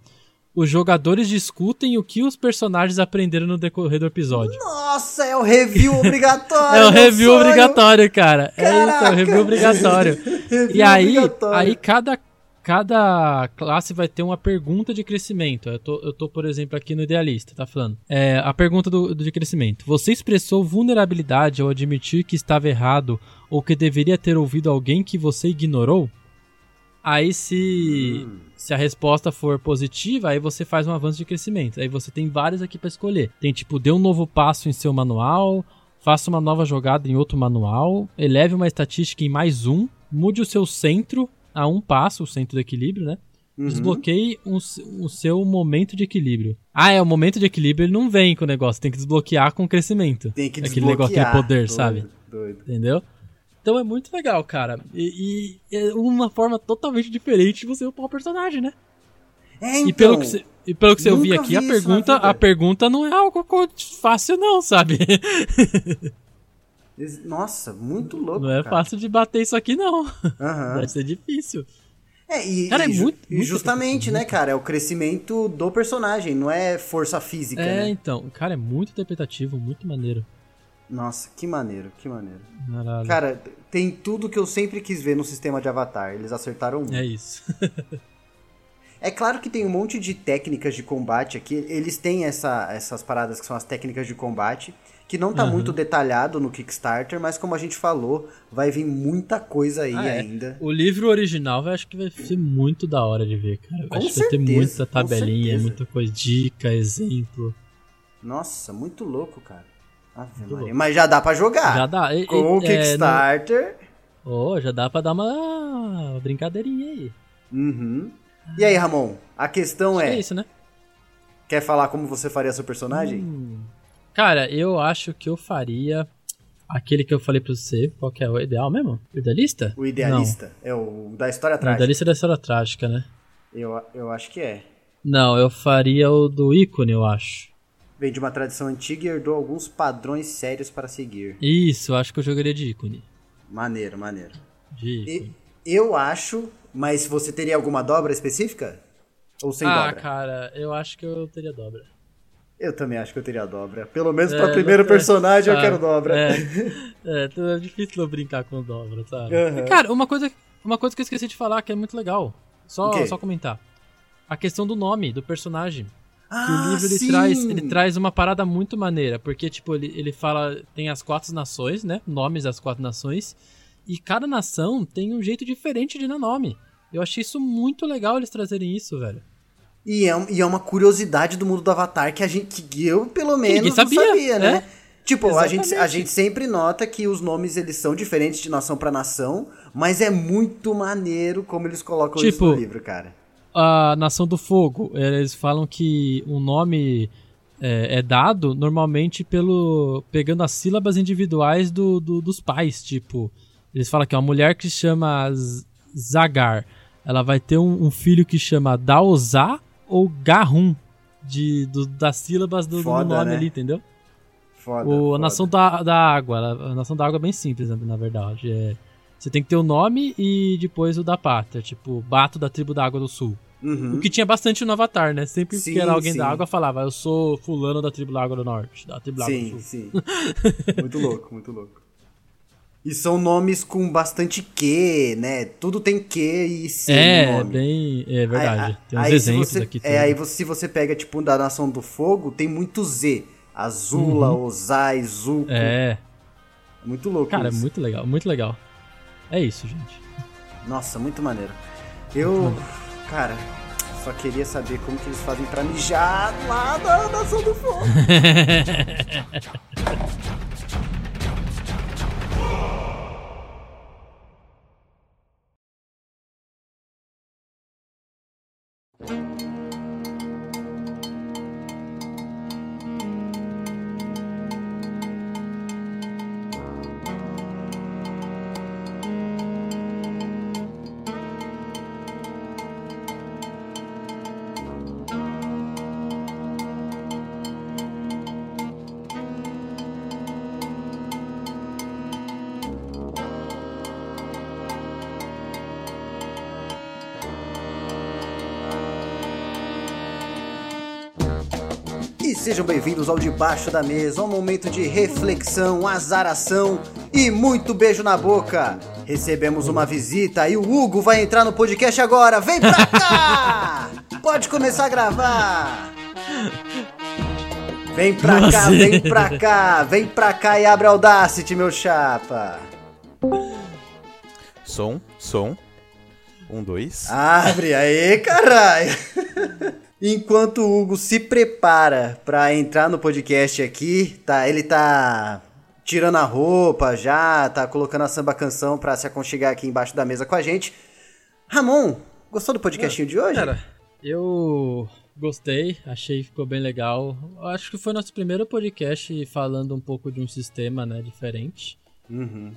os jogadores discutem o que os personagens aprenderam no decorrer do episódio. Nossa, é o review obrigatório! É o review sonho. obrigatório, cara. É isso, é o Caraca! review obrigatório. Review e aí, obrigatório. aí cada, cada classe vai ter uma pergunta de crescimento. Eu tô, eu tô, por exemplo, aqui no Idealista, tá falando. É, a pergunta do, do de crescimento. Você expressou vulnerabilidade ao admitir que estava errado ou que deveria ter ouvido alguém que você ignorou? Aí se, se a resposta for positiva, aí você faz um avanço de crescimento. Aí você tem vários aqui pra escolher. Tem tipo, dê um novo passo em seu manual, faça uma nova jogada em outro manual, eleve uma estatística em mais um, mude o seu centro a um passo, o centro do equilíbrio, né? Uhum. Desbloqueie s- o seu momento de equilíbrio. Ah, é, o momento de equilíbrio ele não vem com o negócio, tem que desbloquear com o crescimento. Tem que Aquele negócio, aquele desbloquear. poder, Doido, sabe? Doido. Entendeu? Então é muito legal, cara. E, e é uma forma totalmente diferente de você upar o personagem, né? É, então, e pelo que, você- e pelo que você ouvir nunca aqui, a vi pergunta, a pergunta não é algo fácil não, sabe? Nossa, muito louco, Não é cara. fácil de bater isso aqui não. Aham. Vai ser difícil. É, e, Cara, é e muito- e muito justamente, né, cara, é o crescimento do personagem, não é força física, É, né? então, cara, é muito interpretativo, muito maneiro. Nossa, que maneiro, que maneiro. Caralho. Cara, tem tudo que eu sempre quis ver no sistema de Avatar, eles acertaram muito. É isso. É claro que tem um monte de técnicas de combate aqui. Eles têm essa, essas paradas que são as técnicas de combate, que não tá Uhum. muito detalhado no Kickstarter, mas como a gente falou, vai vir muita coisa aí Ah, é. ainda. O livro original eu acho que vai ser muito da hora de ver, cara. Com acho que vai ter certeza, muita tabelinha, certeza. muita coisa, dica, exemplo. Nossa, muito louco, cara. Mas já dá pra jogar. Já dá. E- Com o é, Kickstarter. Oh, já dá pra dar uma brincadeirinha aí. Uhum. E aí, Ramon? A questão Acho que é, é isso, né? quer falar como você faria seu personagem? Hum. Cara, eu acho que eu faria aquele que eu falei pra você. Qual que é o ideal mesmo? O idealista? O idealista? É o da história Não, o trágica. idealista é da história trágica, né? Eu, eu acho que é. Não, eu faria o do ícone, eu acho. Vem de uma tradição antiga e herdou alguns padrões sérios para seguir. Isso, acho que eu jogaria de ícone. Maneiro, maneiro. De E- ícone. eu acho, mas você teria alguma dobra específica? Ou sem ah, dobra? cara, eu acho que eu teria dobra. Eu também acho que eu teria dobra. Pelo menos É, pra primeiro é, personagem eu quero dobra. É, é, então é difícil eu brincar com dobra, sabe? Aham. Cara, uma coisa, uma coisa que eu esqueci de falar que é muito legal. Só, só comentar. A questão do nome do personagem. Que Ah, o livro ele sim! traz, ele traz uma parada muito maneira, porque tipo, ele, ele fala, tem as quatro nações, né? Nomes das quatro nações, e cada nação tem um jeito diferente de dar nome. Eu achei isso muito legal eles trazerem isso, velho. E é, e é uma curiosidade do mundo do Avatar que a gente, que eu pelo menos ninguém não sabia, sabia, né? é. Tipo, a gente, a gente sempre nota que os nomes eles são diferentes de nação pra nação, mas é muito maneiro como eles colocam isso Tipo, no livro, cara. A Nação do Fogo, eles falam que o nome é, é dado normalmente pelo pegando as sílabas individuais do, do- dos pais, tipo, eles falam que é uma mulher que chama Zagar, ela vai ter um, um filho que chama Daozá ou Garrum, de, do- das sílabas do, do Foda, nome né? ali, entendeu? Foda, O, a foda. Nação da, da Água, a Nação da Água é bem simples, na, na verdade. É, você tem que ter o nome e depois o da pátria, tipo, Bato da tribo da Água do Sul. Uhum. O que tinha bastante no Avatar, né? Sempre Sim, que era alguém sim. da água falava, eu sou fulano da tribo da água do norte, da tribo da água Sim, do sul. sim. muito louco, muito louco. E são nomes com bastante Q, né? Tudo tem Q e C É, no nome. bem. É verdade. Aí- tem uns aí exemplos você- aqui. É, tudo. aí você- se você pega, tipo, da Nação do Fogo, tem muito Z. Azula, Ozai, Zuko. Uhum. É, Muito louco cara, é isso. muito legal, muito legal. É isso, gente. Nossa, muito maneiro. Eu, muito maneiro. cara, só queria saber como que eles fazem pra mijar lá na Nação do Fogo. sejam bem-vindos ao Debaixo da Mesa, um momento de reflexão, azaração e muito beijo na boca. Recebemos uma visita e o Hugo vai entrar no podcast agora. Vem pra cá! Pode começar a gravar. Vem pra cá, Você. vem pra cá, vem pra cá e abre Audacity, meu chapa. Som, som. Um, dois. Abre aí, caralho. Enquanto o Hugo se prepara pra entrar no podcast aqui, tá, ele tá tirando a roupa já, tá colocando a samba canção pra se aconchegar aqui embaixo da mesa com a gente. Ramon, gostou do podcastinho de hoje? Cara, eu gostei, achei que ficou bem legal. Acho que foi nosso primeiro podcast falando um pouco de um sistema, né, diferente. Uhum.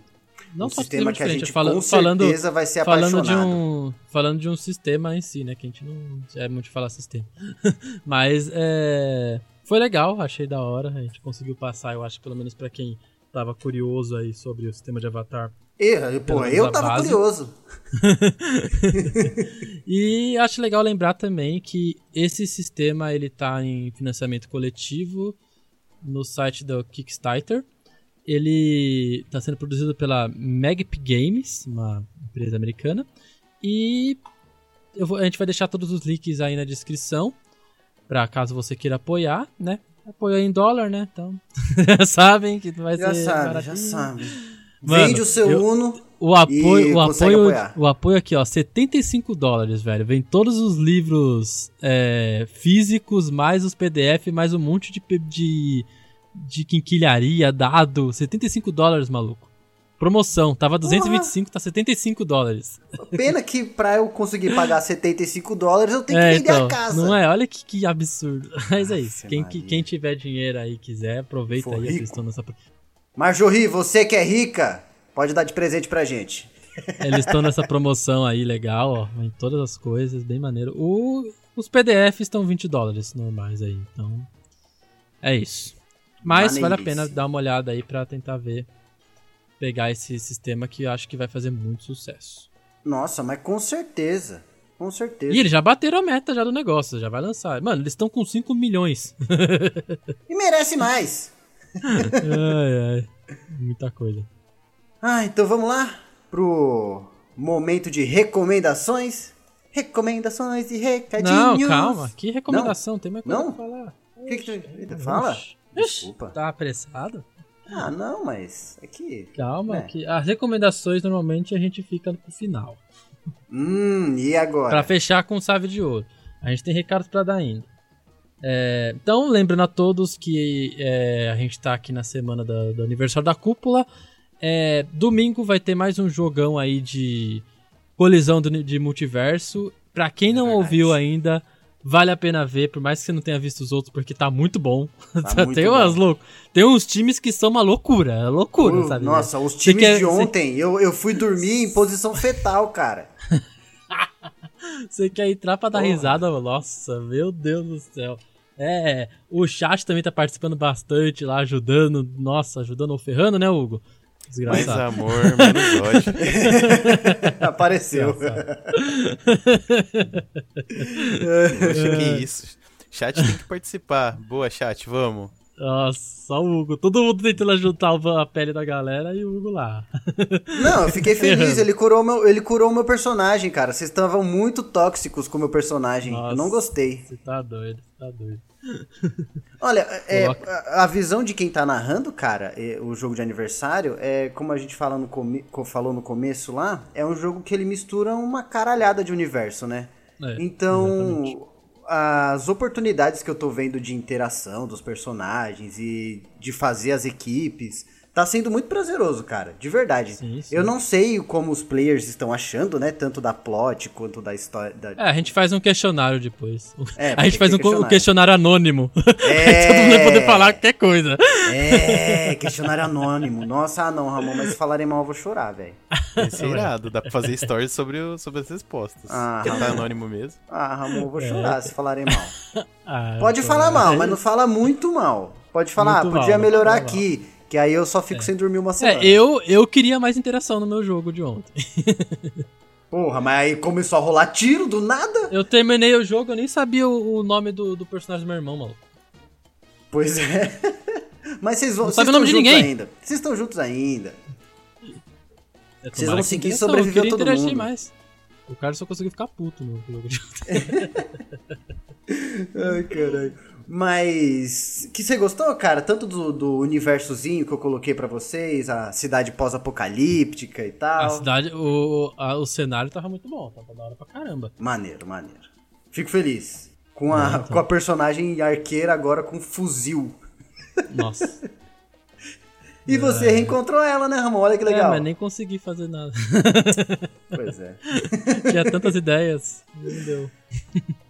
Não Um só sistema que a gente fala- com falando, certeza vai ser falando de apaixonado. um falando de um sistema em si, né, que a gente não é muito de falar sistema. Mas é, foi legal, achei da hora, a gente conseguiu passar, eu acho pelo menos pra quem tava curioso aí sobre o sistema de Avatar. E, pô, eu tava base. curioso. E acho legal lembrar também que esse sistema ele tá em financiamento coletivo no site do Kickstarter. Ele está sendo produzido pela Magp Games, uma empresa americana. E vou- a gente vai deixar todos os links aí na descrição para caso você queira apoiar, né? Apoio em dólar, né? Então, já sabem que vai Já ser sabe, já sabe. Mano, Vende o seu eu- Uno. O apoio, o apoio, apoiar. o apoio aqui, ó, 75 dólares, velho. Vem todos os livros é, físicos, mais os PDF, mais um monte de, de, de quinquilharia, dado. 75 dólares, maluco. Promoção, tava 225, tá 75 dólares. Pena que pra eu conseguir pagar 75 dólares eu tenho que É, vender então, a casa. não é? Olha que, que absurdo. Mas é isso. Quem, que- quem tiver dinheiro aí quiser, aproveita For aí rico. a questão nessa. Marjorie, você que é rica, pode dar de presente pra gente. Eles estão nessa promoção aí legal, ó, em todas as coisas, bem maneiro. O- os PDFs estão 20 dólares normais aí, então é isso. Mas vale a pena dar uma olhada aí pra tentar ver, pegar esse sistema que eu acho que vai fazer muito sucesso. Nossa, mas com certeza. Com certeza. E eles já bateram a meta já do negócio, já vai lançar. Mano, eles estão com 5 milhões. E merece mais. ai, ai, muita coisa. Ah, então vamos lá pro momento de recomendações. Recomendações e recadinhos. Não, calma, que recomendação, tem mais coisa Não? pra falar. O que que tu... Fala? Desculpa. Tá apressado? Ah, não, mas é que... Calma, É. que as recomendações normalmente a gente fica pro final. Hum, e agora? Pra fechar com chave de ouro. A gente tem recados pra dar ainda. É, então, lembrando a todos que é, a gente tá aqui na semana da- do aniversário da cúpula. É, domingo vai ter mais um jogão aí de colisão do- de multiverso. Pra quem não verdade. ouviu ainda, vale a pena ver, por mais que você não tenha visto os outros, porque tá muito bom. Tá muito tem, bom. umas tem uns times que são uma loucura, é loucura, Uh, sabe? Nossa, os times quer- de você- ontem, eu, eu fui dormir em posição fetal, cara. Você quer entrar pra dar Porra. risada, nossa, meu Deus do céu. É, o chat também tá participando bastante lá, ajudando, nossa, ajudando ou ferrando, né, Hugo? Mais Desgraçado. amor, menos ódio. Apareceu. Poxa, que isso. Chat tem que participar. Boa, chat, vamos. Nossa, só o Hugo. Todo mundo tentando juntar a pele da galera e o Hugo lá. Não, eu fiquei feliz, ele curou, meu, ele curou o meu personagem, cara. Vocês estavam muito tóxicos com o meu personagem. Eu não Nossa. gostei. Você tá doido, você tá doido. Olha, é, a, visão de quem tá narrando, cara, é, o jogo de aniversário, é como a gente fala no falou no começo lá, é um jogo que ele mistura uma caralhada de universo, né? É, então, exatamente. as oportunidades que eu tô vendo de interação dos personagens e de fazer as equipes, tá sendo muito prazeroso, cara, de verdade. Sim, sim. Eu não sei como os players estão achando, né, tanto da plot quanto da história. Da... É, a gente faz um questionário depois. É, a gente faz um, questionário. questionário anônimo. É. Todo mundo vai poder falar qualquer coisa. É, questionário anônimo. Nossa, ah não, Ramon, mas se falarem mal eu vou chorar, velho. Esse é irado. Dá pra fazer stories sobre, o- sobre as respostas. Ah, tá Ramon. anônimo mesmo? Ah, Ramon, eu vou chorar se falarem mal. Ah, Pode falar mal, é- mas não fala muito mal. Pode falar, ah, podia mal, melhorar aqui. Que aí eu só fico sem dormir uma semana. É, eu, eu queria mais interação no meu jogo de ontem. Porra, mas aí começou a rolar tiro do nada? Eu terminei o jogo, eu nem sabia o, o nome do, do personagem do meu irmão, maluco. Pois é. Mas vocês vão. Não sabe o nome de ninguém. ainda. Vocês estão juntos ainda. É, Vocês vão conseguir sobreviver eu queria todo mundo. mais. O cara só conseguiu ficar puto no jogo. Ai, caralho. Mas. Que você gostou, cara? Tanto do, do universozinho que eu coloquei pra vocês, a cidade pós-apocalíptica e tal. A cidade, o, a- o cenário tava muito bom, tava da hora pra caramba. Maneiro, maneiro. Fico feliz. Com a, com a personagem arqueira agora com fuzil. Nossa. E você reencontrou ela, né, Ramon? Olha que É, legal. mas nem consegui fazer nada. Pois é. Tinha tantas ideias. Não deu.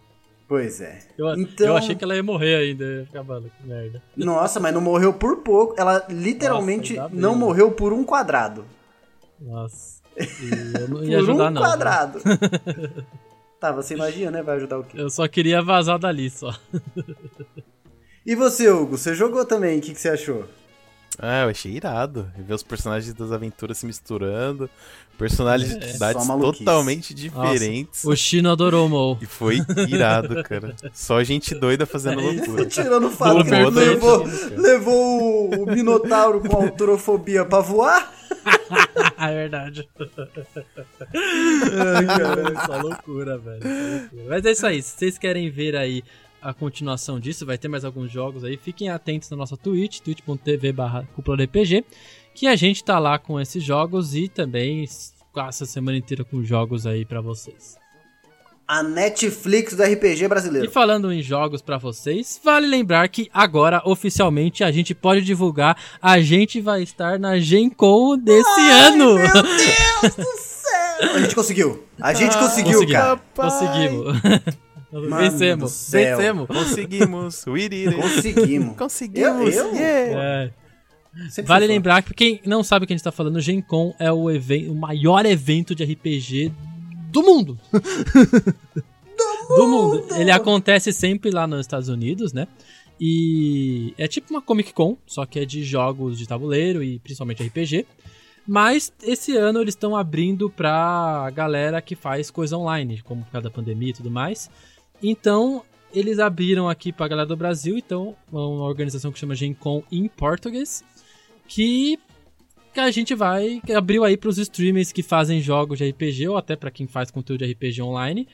Pois é. Eu, Então- eu achei que ela ia morrer ainda. Mano, que merda. Nossa, mas não morreu por pouco. Ela literalmente Nossa, não né? morreu por um quadrado. Nossa. E eu não ia por ajudar, um não. quadrado. tá, você imagina, né? Vai ajudar o quê? Eu só queria vazar dali só. E você, Hugo? Você jogou também. O que, que você achou? Ah, eu achei irado. Ver os personagens das aventuras se misturando. Personalidades É, totalmente diferentes. O Chino adorou o Mo. E foi irado, cara. Só gente doida fazendo loucura. Tirando o fato que ele levou, levou o, o Minotauro com autorofobia pra voar. é verdade. Só loucura, velho. Só loucura. Mas é isso aí. Se vocês querem ver aí a continuação disso, vai ter mais alguns jogos aí. Fiquem atentos na nossa Twitch, twitch.tv barra cúpula RPG, que a gente tá lá com esses jogos e também passa a semana inteira com jogos aí pra vocês. A Netflix do RPG E brasileiro. falando em jogos pra vocês, vale lembrar que agora, oficialmente, a gente pode divulgar, a gente vai estar na Gen Con desse ano! Meu Deus do céu! A gente conseguiu. A gente conseguiu, Conseguimos. cara. Conseguimos. Mano Vencemos. do. Vencemos. Conseguimos. Conseguimos. Conseguimos. Eu- eu? Yeah. É. Sempre Vale lembrar que quem não sabe o que a gente tá falando, o Gen Con é o, o maior evento de RPG do mundo. do mundo. Ele acontece sempre lá nos Estados Unidos, né? E é tipo uma Comic Con, só que é de jogos de tabuleiro e principalmente RPG. Mas esse ano eles estão abrindo pra galera que faz coisa online, como por causa da pandemia e tudo mais. Então, eles abriram aqui pra galera do Brasil, então, uma organização que chama Gen Con em português, que, que a gente vai, abriu aí pros streamers que fazem jogos de RPG, ou até pra quem faz conteúdo de RPG online,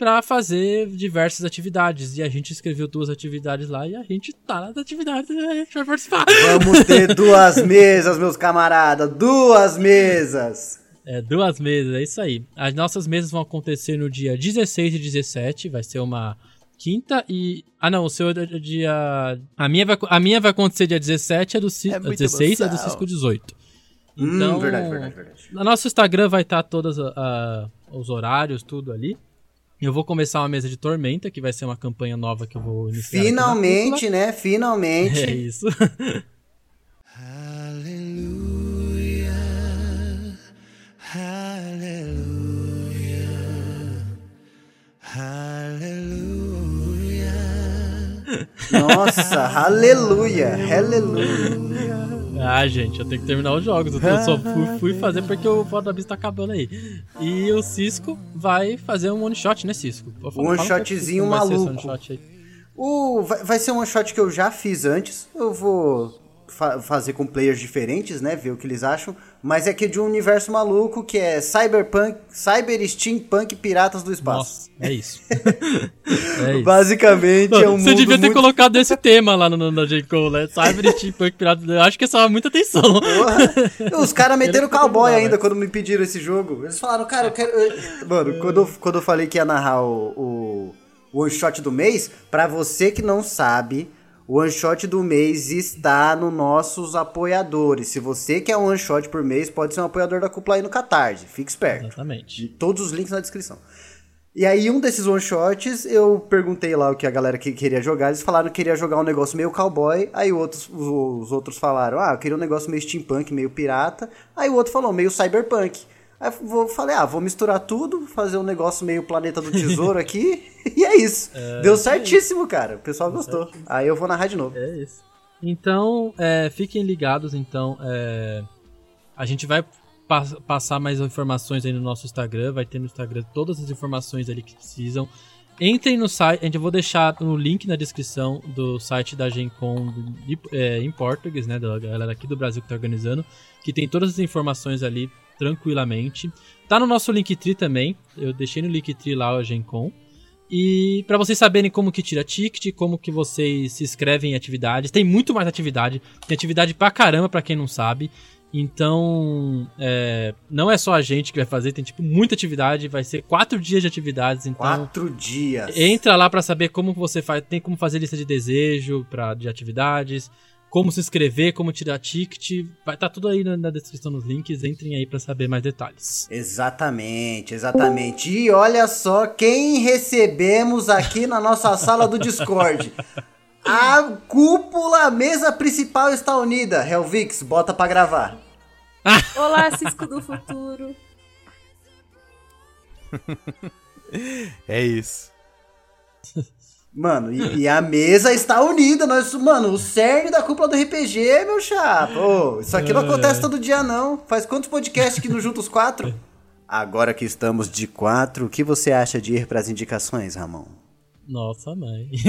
pra fazer diversas atividades. E a gente escreveu duas atividades lá e a gente tá nas atividades, a gente vai participar. Vamos ter duas mesas, meus camaradas. Duas mesas. É, duas mesas, é isso aí. As nossas mesas vão acontecer no dia 16 e 17, vai ser uma quinta e... Ah não, o seu é dia... A minha vai, a minha vai acontecer dia 17, a do Cisco, É muita 16 e a do. Cisco 18. Hum, Então, verdade, verdade, verdade. no nosso Instagram vai estar todos a- a- os horários, tudo ali. Eu vou começar uma mesa de Tormenta, que vai ser uma campanha nova que eu vou iniciar. aqui na Finalmente, né? Finalmente. É isso. Nossa, aleluia, aleluia. Ah, gente, eu tenho que terminar os jogos. Eu só fui, fui fazer porque o Foda Beast tá acabando aí. E o Cisco vai fazer um one shot, né, Cisco? Um one um pouco, shotzinho como vai ser maluco. one shot aí. O, vai, vai ser um one shot que eu já fiz antes. Eu vou fa- fazer com players diferentes, né? Ver o que eles acham. Mas é que de um universo maluco que é Cyberpunk, Cyber Steampunk Piratas do Espaço. Nossa, é isso. é isso. Basicamente é um Você devia ter muito... colocado esse tema lá no, no J. Cole, né? Cyber Steampunk Pirata. Eu acho que chama muita atenção. Porra. Os caras meteram cowboy ainda mas- quando me pediram esse jogo. Eles falaram, cara, eu quero. Mano, quando, eu- quando eu falei que ia narrar o, o one shot do mês, pra você que não sabe, o one shot do mês está nos nossos apoiadores. Se você quer um one shot por mês, pode ser um apoiador da cúpula aí no Catarse. Fique esperto. Exatamente. Todos os links na descrição. E aí, um desses one shots, eu perguntei lá o que a galera que queria jogar. Eles falaram que queria jogar um negócio meio cowboy. Aí outros, os outros falaram, ah, eu queria um negócio meio steampunk, meio pirata. Aí o outro falou, meio cyberpunk. Aí vou- falei, ah, vou misturar tudo, fazer um negócio meio planeta do tesouro aqui. e é isso. Deu certíssimo, cara. O pessoal gostou. Aí eu vou narrar de novo. É isso. Então, é, fiquem ligados, então. é, a gente vai pa- passar mais informações aí no nosso Instagram. Vai ter no Instagram todas as informações ali que precisam. Entrem no site, a gente eu vou deixar o link na descrição do site da Gencom é, em português, né, da galera aqui do Brasil que tá organizando, que tem todas as informações ali tranquilamente. Tá no nosso Linktree também, eu deixei no Linktree lá a Gencom. E pra vocês saberem como que tira ticket, como que vocês se inscrevem em atividades, tem muito mais atividade, tem atividade pra caramba pra quem não sabe. Então, é, não é só a gente que vai fazer, tem tipo muita atividade, vai ser quatro dias de atividades, então Quatro dias. entra lá pra saber como você faz, tem como fazer lista de desejo para de atividades, como se inscrever, como tirar ticket, vai estar tudo aí na, na descrição nos links, entrem aí pra saber mais detalhes. Exatamente, exatamente. E olha só quem recebemos aqui na nossa sala do Discord. A cúpula, a mesa principal está unida. Helvix, bota pra gravar. Olá, Cisco do Futuro. É isso. Mano, e, e a mesa está unida. Nós, mano, o cerne da cúpula do RPG, meu chapa. Ô, isso aqui não acontece todo dia, não. Faz quantos podcasts que nos junta os quatro? Agora que estamos de quatro, o que você acha de ir para as indicações, Ramon? Nossa, mãe.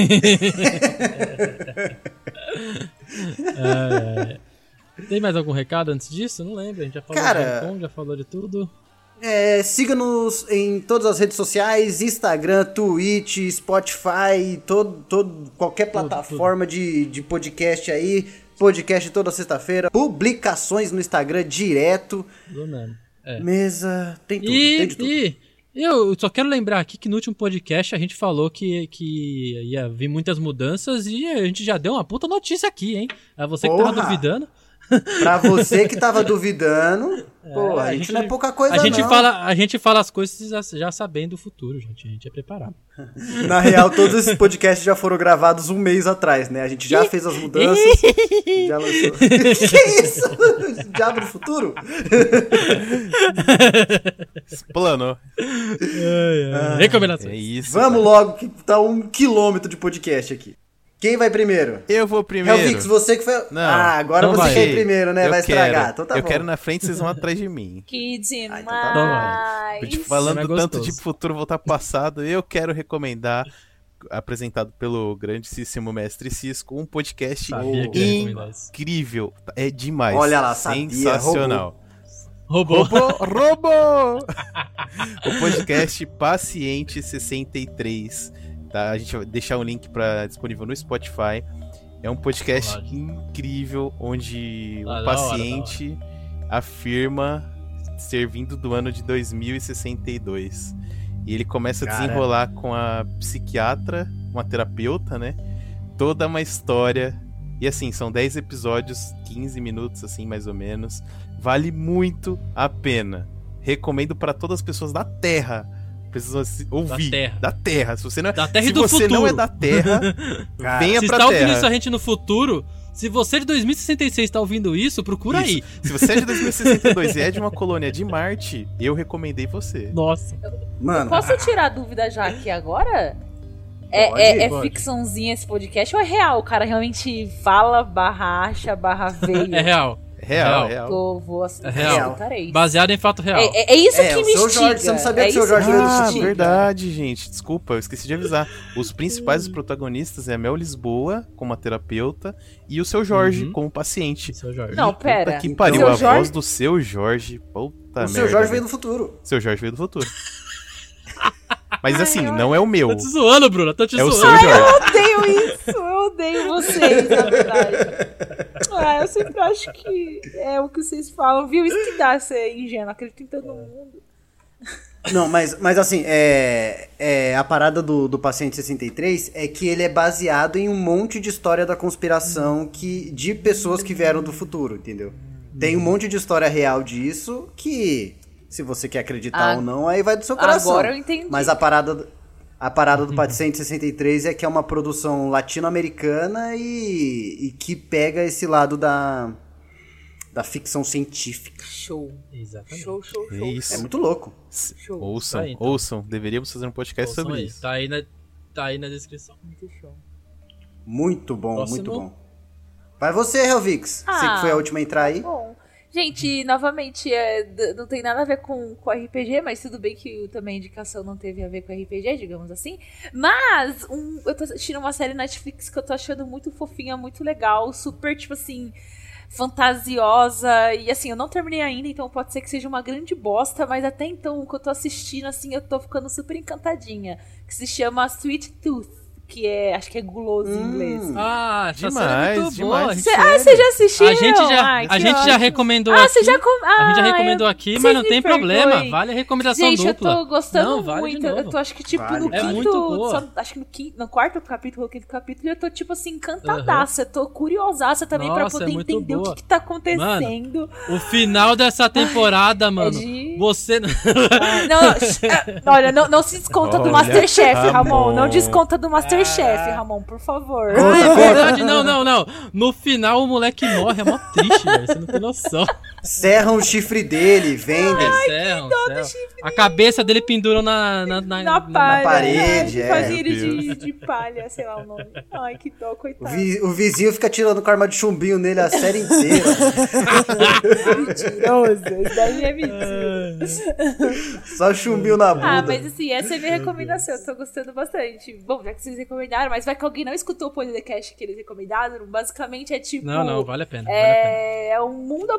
É, Tem mais algum recado antes disso? Não lembro, a gente já falou Cara- de Gen Con, já falou de tudo. É, Siga-nos em todas as redes sociais, Instagram, Twitch, Spotify, todo, todo, qualquer plataforma De, de podcast aí. Podcast toda sexta-feira. Publicações no Instagram direto. Tudo mesmo. É. Mesa, tem tudo, E, tem de tudo. e eu só quero lembrar aqui que no último podcast a gente falou que, que ia vir muitas mudanças e a gente já deu uma puta notícia aqui, hein? A você que tava Porra! duvidando. Pra você que tava duvidando, pô, a, a gente, gente- não é pouca coisa a gente não. fala A gente fala as coisas já, já sabendo o futuro, gente. A gente é preparado. Na real, todos esses podcasts já foram gravados um mês atrás, né? A gente já fez as mudanças, já lançou. que isso? Diabo do futuro? Planou. Recomendações. É isso. Vamos logo, que tá um quilômetro de podcast aqui. Quem vai primeiro? Eu vou primeiro. Helvix, você que foi. Não. ah, agora você vai. quer ir primeiro, né? Eu vai estragar. quero. Então tá eu bom. quero na frente, vocês vão atrás de mim. Que demais. então tá falando é tanto de futuro voltar pro passado, eu quero recomendar, apresentado pelo grandíssimo mestre Cisco, um podcast Sabia incrível. É demais. Olha lá, sabia, Sensacional. Roubou. Robô! Robô! o podcast Paciente 63. Tá? A gente vai deixar o link pra, disponível no Spotify. É um podcast Lógico. incrível onde Ah, o da hora, paciente afirma ser vindo do ano de 2062. E ele começa a Cara. desenrolar com a psiquiatra, uma terapeuta, né? Toda uma história. E assim, são 10 episódios, 15 minutos, assim, mais ou menos. Vale muito a pena. Recomendo para todas as pessoas da Terra. Precisam se- ouvir. Terra. Da Terra. Se você não é, Da Terra se e do você não é futuro. da Terra, Cara, venha Se pra está ouvindo Terra. isso a gente no futuro, se você de 2066 está ouvindo isso, procura Isso. aí. Se você é de 2062 e é de uma colônia de Marte, eu recomendei você. Nossa. Mano, Posso tirar dúvida já aqui agora? É, Pode, é, é ficçãozinha esse podcast ou é real? O cara realmente fala, barra acha, barra veio. É real. Real, Real. real. Vou, vou ass- É real. Baseado em fato real. É, é- é isso É, que o me seu instiga. Jorge, você não sabia é que o seu isso Jorge do Ah, instiga. verdade, gente. Desculpa, eu esqueci de avisar. Os principais protagonistas é a Mel Lisboa, como a terapeuta, e o seu Jorge, Uhum. como paciente. Seu Jorge. Não, Puta pera. que Então- pariu, a Jorge- voz do seu Jorge. Puta o merda. seu Jorge veio do futuro. Seu Jorge veio do futuro. Mas assim, não é o meu. Tô te zoando, Bruno. Tô te É o zoando. seu Jorge. Eu odeio isso, eu odeio vocês, na verdade. Ah, eu sempre acho que é o que vocês falam, viu? Isso que dá ser ingênuo, acredito em todo mundo. Não, mas, mas assim, é, é, a parada do, do Paciente 63 é que ele é baseado em um monte de história da conspiração que, de pessoas que vieram do futuro, entendeu? Tem um monte de história real disso que, se você quer acreditar Ah, ou não, aí vai do seu coração. agora eu entendi. Mas a parada, a parada do Paciente 63 é que é uma produção latino-americana e, e que pega esse lado da, da ficção científica. Show. Exatamente. Show, show, É show. isso. É muito louco. Show. Ouçam, Tá aí, então. ouçam. Deveríamos fazer um podcast Ouçam sobre aí, isso. Tá aí na, tá aí na descrição. Muito show. Muito bom, Próximo. muito bom. Vai você, Helvix. Você Ah. que foi a última a entrar aí. Bom, Gente, novamente, é, não tem nada a ver com, com RPG, mas tudo bem que também a indicação não teve a ver com RPG, digamos assim. Mas um, eu tô assistindo uma série Netflix que eu tô achando muito fofinha, muito legal, super, tipo assim, fantasiosa. E assim, eu não terminei ainda, então pode ser que seja uma grande bosta, mas até então o que eu tô assistindo, assim, eu tô ficando super encantadinha. Que se chama Sweet Tooth. Que é, acho que é guloso em inglês. Ah, essa Demais, é muito boa. demais. Cê- ah, você já assistiu? A gente já, Ai, a gente já recomendou Ah, aqui. você já com... A gente já Ah, recomendou eu- aqui, mas não tem perdoem. problema. Vale a recomendação Gente, dupla. eu tô gostando Não, vale muito. Eu tô, acho que, tipo, Vale. no É quinto. muito boa. só- acho que no, quinto, no quarto capítulo, quinto capítulo, eu tô, tipo assim, encantadaça. Eu tô curiosaça também pra Nossa, é poder muito entender o boa. que, que tá acontecendo. O final dessa temporada, mano. de- Você. Ah, não, ah, olha, não, não se desconta do Olha, Masterchef, Ramon. Ramon. Não desconta do Masterchef, Ramon, por favor. Ah, é verdade, não, não, não. No final o moleque morre, é mó triste, velho. Você não tem noção. Serram o chifre dele, vendem. Encerram, encerram. A cabeça dele penduram na, na, na, Na palha. parede, Ai, é. Fazia Meu de, de palha, sei lá o nome. Ai, que dó, O, coitado. vi- o vizinho fica tirando karma de chumbinho nele a série inteira. Mentiroso. Isso daí é mentira. Só chumbinho na bunda. Ah, mas assim, essa é a minha recomendação. Eu tô gostando bastante. Bom, já que vocês recomendaram, mas vai que alguém não escutou o podcast que eles recomendaram. Basicamente é tipo. Não, não, vale a pena. Vale a pena. É, é um mundo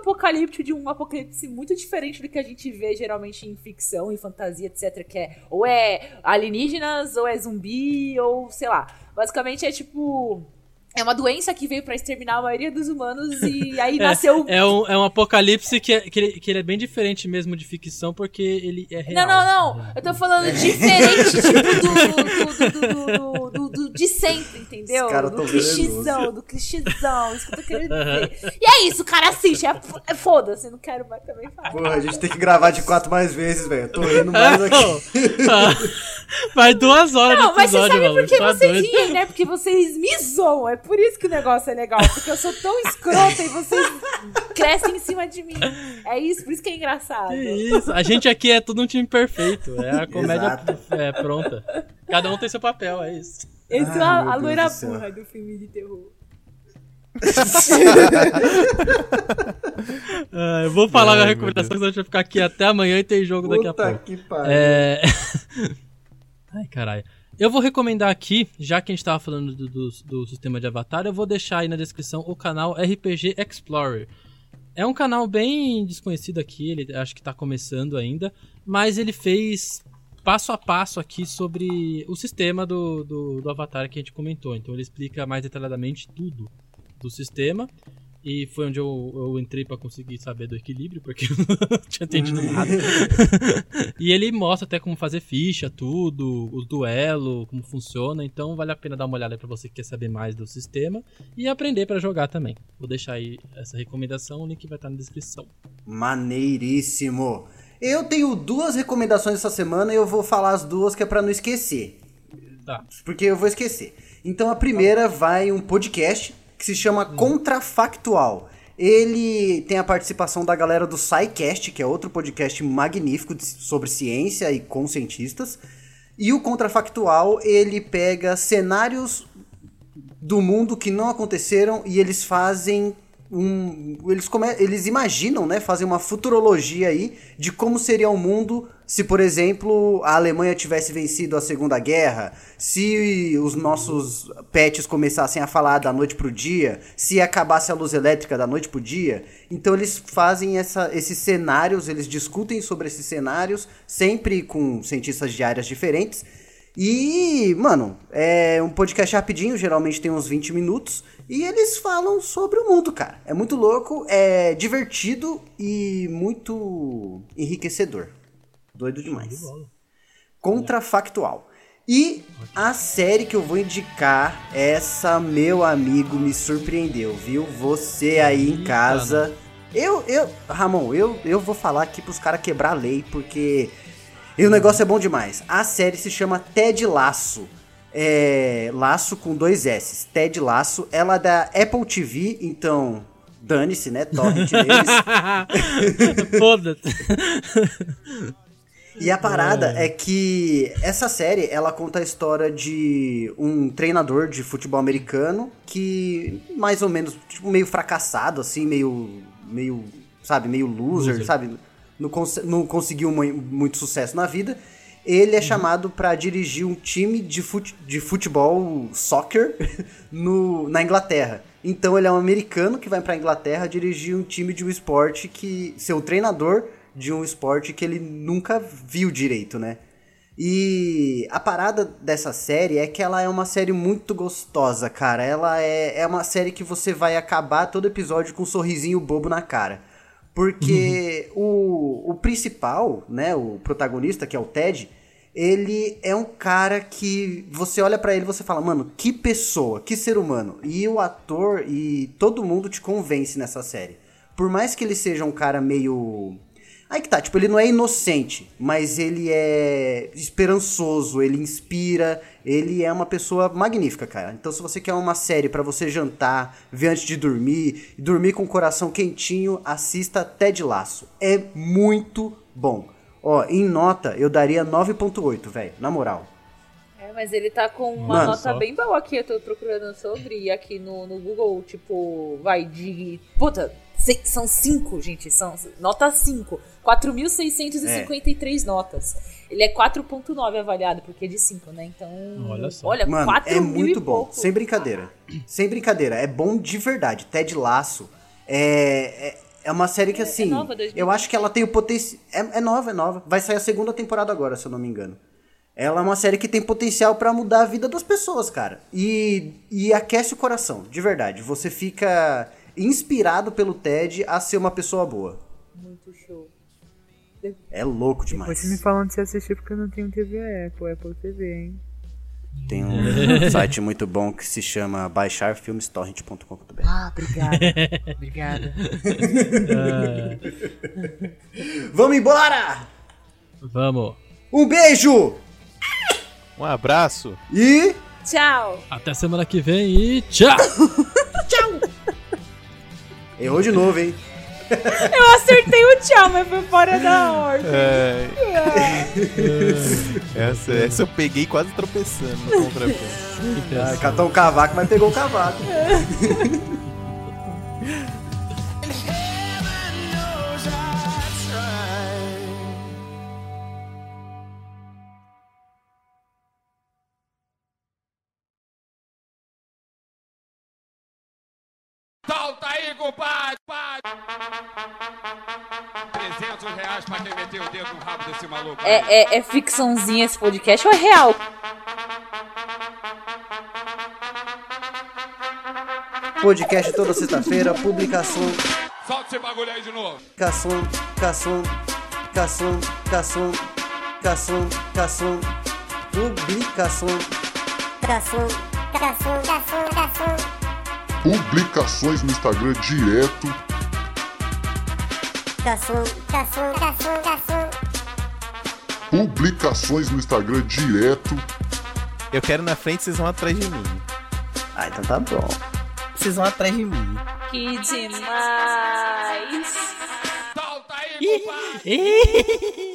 de um apocalipse muito diferente do que a gente vê geralmente em ficção, em fantasia, etc. Que é ou é alienígenas, ou é zumbi, ou sei lá. Basicamente é tipo. É uma doença que veio pra exterminar a maioria dos humanos e aí nasceu. É um, é um apocalipse que, é, que, ele, que ele é bem diferente mesmo de ficção, porque ele é real. Não, não, não. Eu tô falando diferente, tipo, do, do, do, do, do, do- de sempre, entendeu? Do tão clichêzão, do clichêzão. Isso que eu tô querendo dizer. E é isso, cara, assiste. É, é foda-se, não quero mais também falar. Porra, a gente tem que gravar de quatro mais vezes, velho. Eu tô rindo mais aqui. Vai duas horas Não, mas você sabe por que tá vocês riem, né? Porque vocês me zoam. É por isso que o negócio é legal. Porque eu sou tão escrota e vocês crescem em cima de mim. É isso, por isso que é engraçado. Que isso? A gente aqui é tudo um time perfeito. É a comédia é, pronta. Cada um tem seu papel, é isso. Esse é Ai, a, a loira do burra do filme de terror. Ah, eu vou falar Ai, minha recomendação, senão a gente vai ficar aqui até amanhã e tem jogo daqui a Puta pouco. que pariu. É... Ai, caralho. Eu vou recomendar aqui, já que a gente tava falando do, do, do sistema de avatar, eu vou deixar aí na descrição o canal RPG Explorer. É um canal bem desconhecido aqui, ele acho que tá começando ainda, mas ele fez passo a passo aqui sobre o sistema do, do, do avatar que a gente comentou. Então ele explica mais detalhadamente tudo do sistema. E foi onde eu, eu entrei pra conseguir saber do equilíbrio, porque eu não tinha entendido nada. e ele mostra até como fazer ficha, tudo, o duelo, como funciona. Então vale a pena dar uma olhada pra você que quer saber mais do sistema e aprender pra jogar também. Vou deixar aí essa recomendação, o link vai estar na descrição. Maneiríssimo. Eu tenho duas recomendações essa semana e eu vou falar as duas que é pra não esquecer. Tá. Porque eu vou esquecer. Então a primeira vai um podcast que se chama Contrafactual. Ele tem a participação da galera do SciCast, que é outro podcast magnífico sobre ciência e com cientistas. E o Contrafactual, ele pega cenários do mundo que não aconteceram e eles fazem um eles come, eles imaginam, né, fazem uma futurologia aí de como seria o mundo se, por exemplo, a Alemanha tivesse vencido a Segunda Guerra, se os nossos pets começassem a falar da noite pro dia, se acabasse a luz elétrica da noite pro dia. Então eles fazem essa, esses cenários, eles discutem sobre esses cenários, sempre com cientistas de áreas diferentes. E, mano, é um podcast rapidinho, geralmente tem uns 20 minutos, e eles falam sobre o mundo, cara. É muito louco, é divertido e muito enriquecedor. Doido demais. Contrafactual. E a série que eu vou indicar, essa, meu amigo, me surpreendeu, viu? Você aí em Eita, casa. Eu, eu, Ramon, eu, eu vou falar aqui pros caras quebrar a lei, porque e o negócio é bom demais. A série se chama Ted Laço. É, laço com dois S. Ted Laço. Ela é da Apple TV, então dane-se, né? Torrent neles. Foda-se. E a parada é que essa série, ela conta a história de um treinador de futebol americano que mais ou menos, tipo, meio fracassado, assim, meio, meio sabe, meio loser, Loser. sabe? Não, cons- não conseguiu mu- muito sucesso na vida. Ele é Uhum. chamado pra dirigir um time de, fute- de futebol, soccer, no, na Inglaterra. Então ele é um americano que vai pra Inglaterra dirigir um time de um esporte que. ser o treinador de um esporte que ele nunca viu direito, né? E a parada dessa série é que ela é uma série muito gostosa, cara. Ela é, é uma série que você vai acabar todo episódio com um sorrisinho bobo na cara. Porque o, o principal, né, o protagonista, que é o Ted, ele é um cara que você olha pra ele e você fala, mano, que pessoa, que ser humano. E o ator e todo mundo te convence nessa série. Por mais que ele seja um cara meio Aí que tá, tipo, ele não é inocente, mas ele é esperançoso, ele inspira, ele é uma pessoa magnífica, cara. Então, se você quer uma série pra você jantar, ver antes de dormir, e dormir com o coração quentinho, assista Ted Laço. É muito bom. Ó, em nota, eu daria 9.8, velho, na moral. É, mas ele tá com uma Mano, nota só. bem boa aqui, eu tô procurando sobre, e aqui no, no Google, tipo, vai de. Puta, se- são cinco, gente, são nota 5. 4.653 notas. Ele é 4.9 avaliado, porque é de 5, né? Então. Olha só. Olha, Mano, 4 é muito bom. pouco. Sem brincadeira. Sem brincadeira. É bom de verdade. Ted Laço é, é, é uma série que, assim, nova, 2020. eu acho que ela tem o potencial. É, é nova, é nova. Vai sair a segunda temporada agora, se eu não me engano. Ela é uma série que tem potencial pra mudar a vida das pessoas, cara. E, e aquece o coração, de verdade. Você fica inspirado pelo Ted a ser uma pessoa boa. Muito show. É louco Depois demais. vocês me falam de se assistir porque eu não tenho TV Apple, Apple TV, hein? Tem um site muito bom que se chama baixarfilmestorrent.com.br. Ah, obrigada. obrigada. Vamos embora! Vamos. Um beijo! Um abraço. E. Tchau! Até semana que vem e tchau! Errou de novo, hein? Eu acertei o tchau, mas foi fora da ordem. É. essa, essa eu peguei quase tropeçando no. Ah, catou o cavaco, mas pegou o cavaco. É, é, é ficçãozinha esse podcast ou é real? Podcast toda sexta-feira, publicação, Solta esse bagulho aí de novo. cação, cação, cação, cação, cação, cação, publicação. Publicações no Instagram direto. Publicações no Instagram direto. Eu quero na frente, vocês vão atrás de mim. Ah, então tá bom. Vocês vão atrás de mim. Que demais! Solta aí, compadre!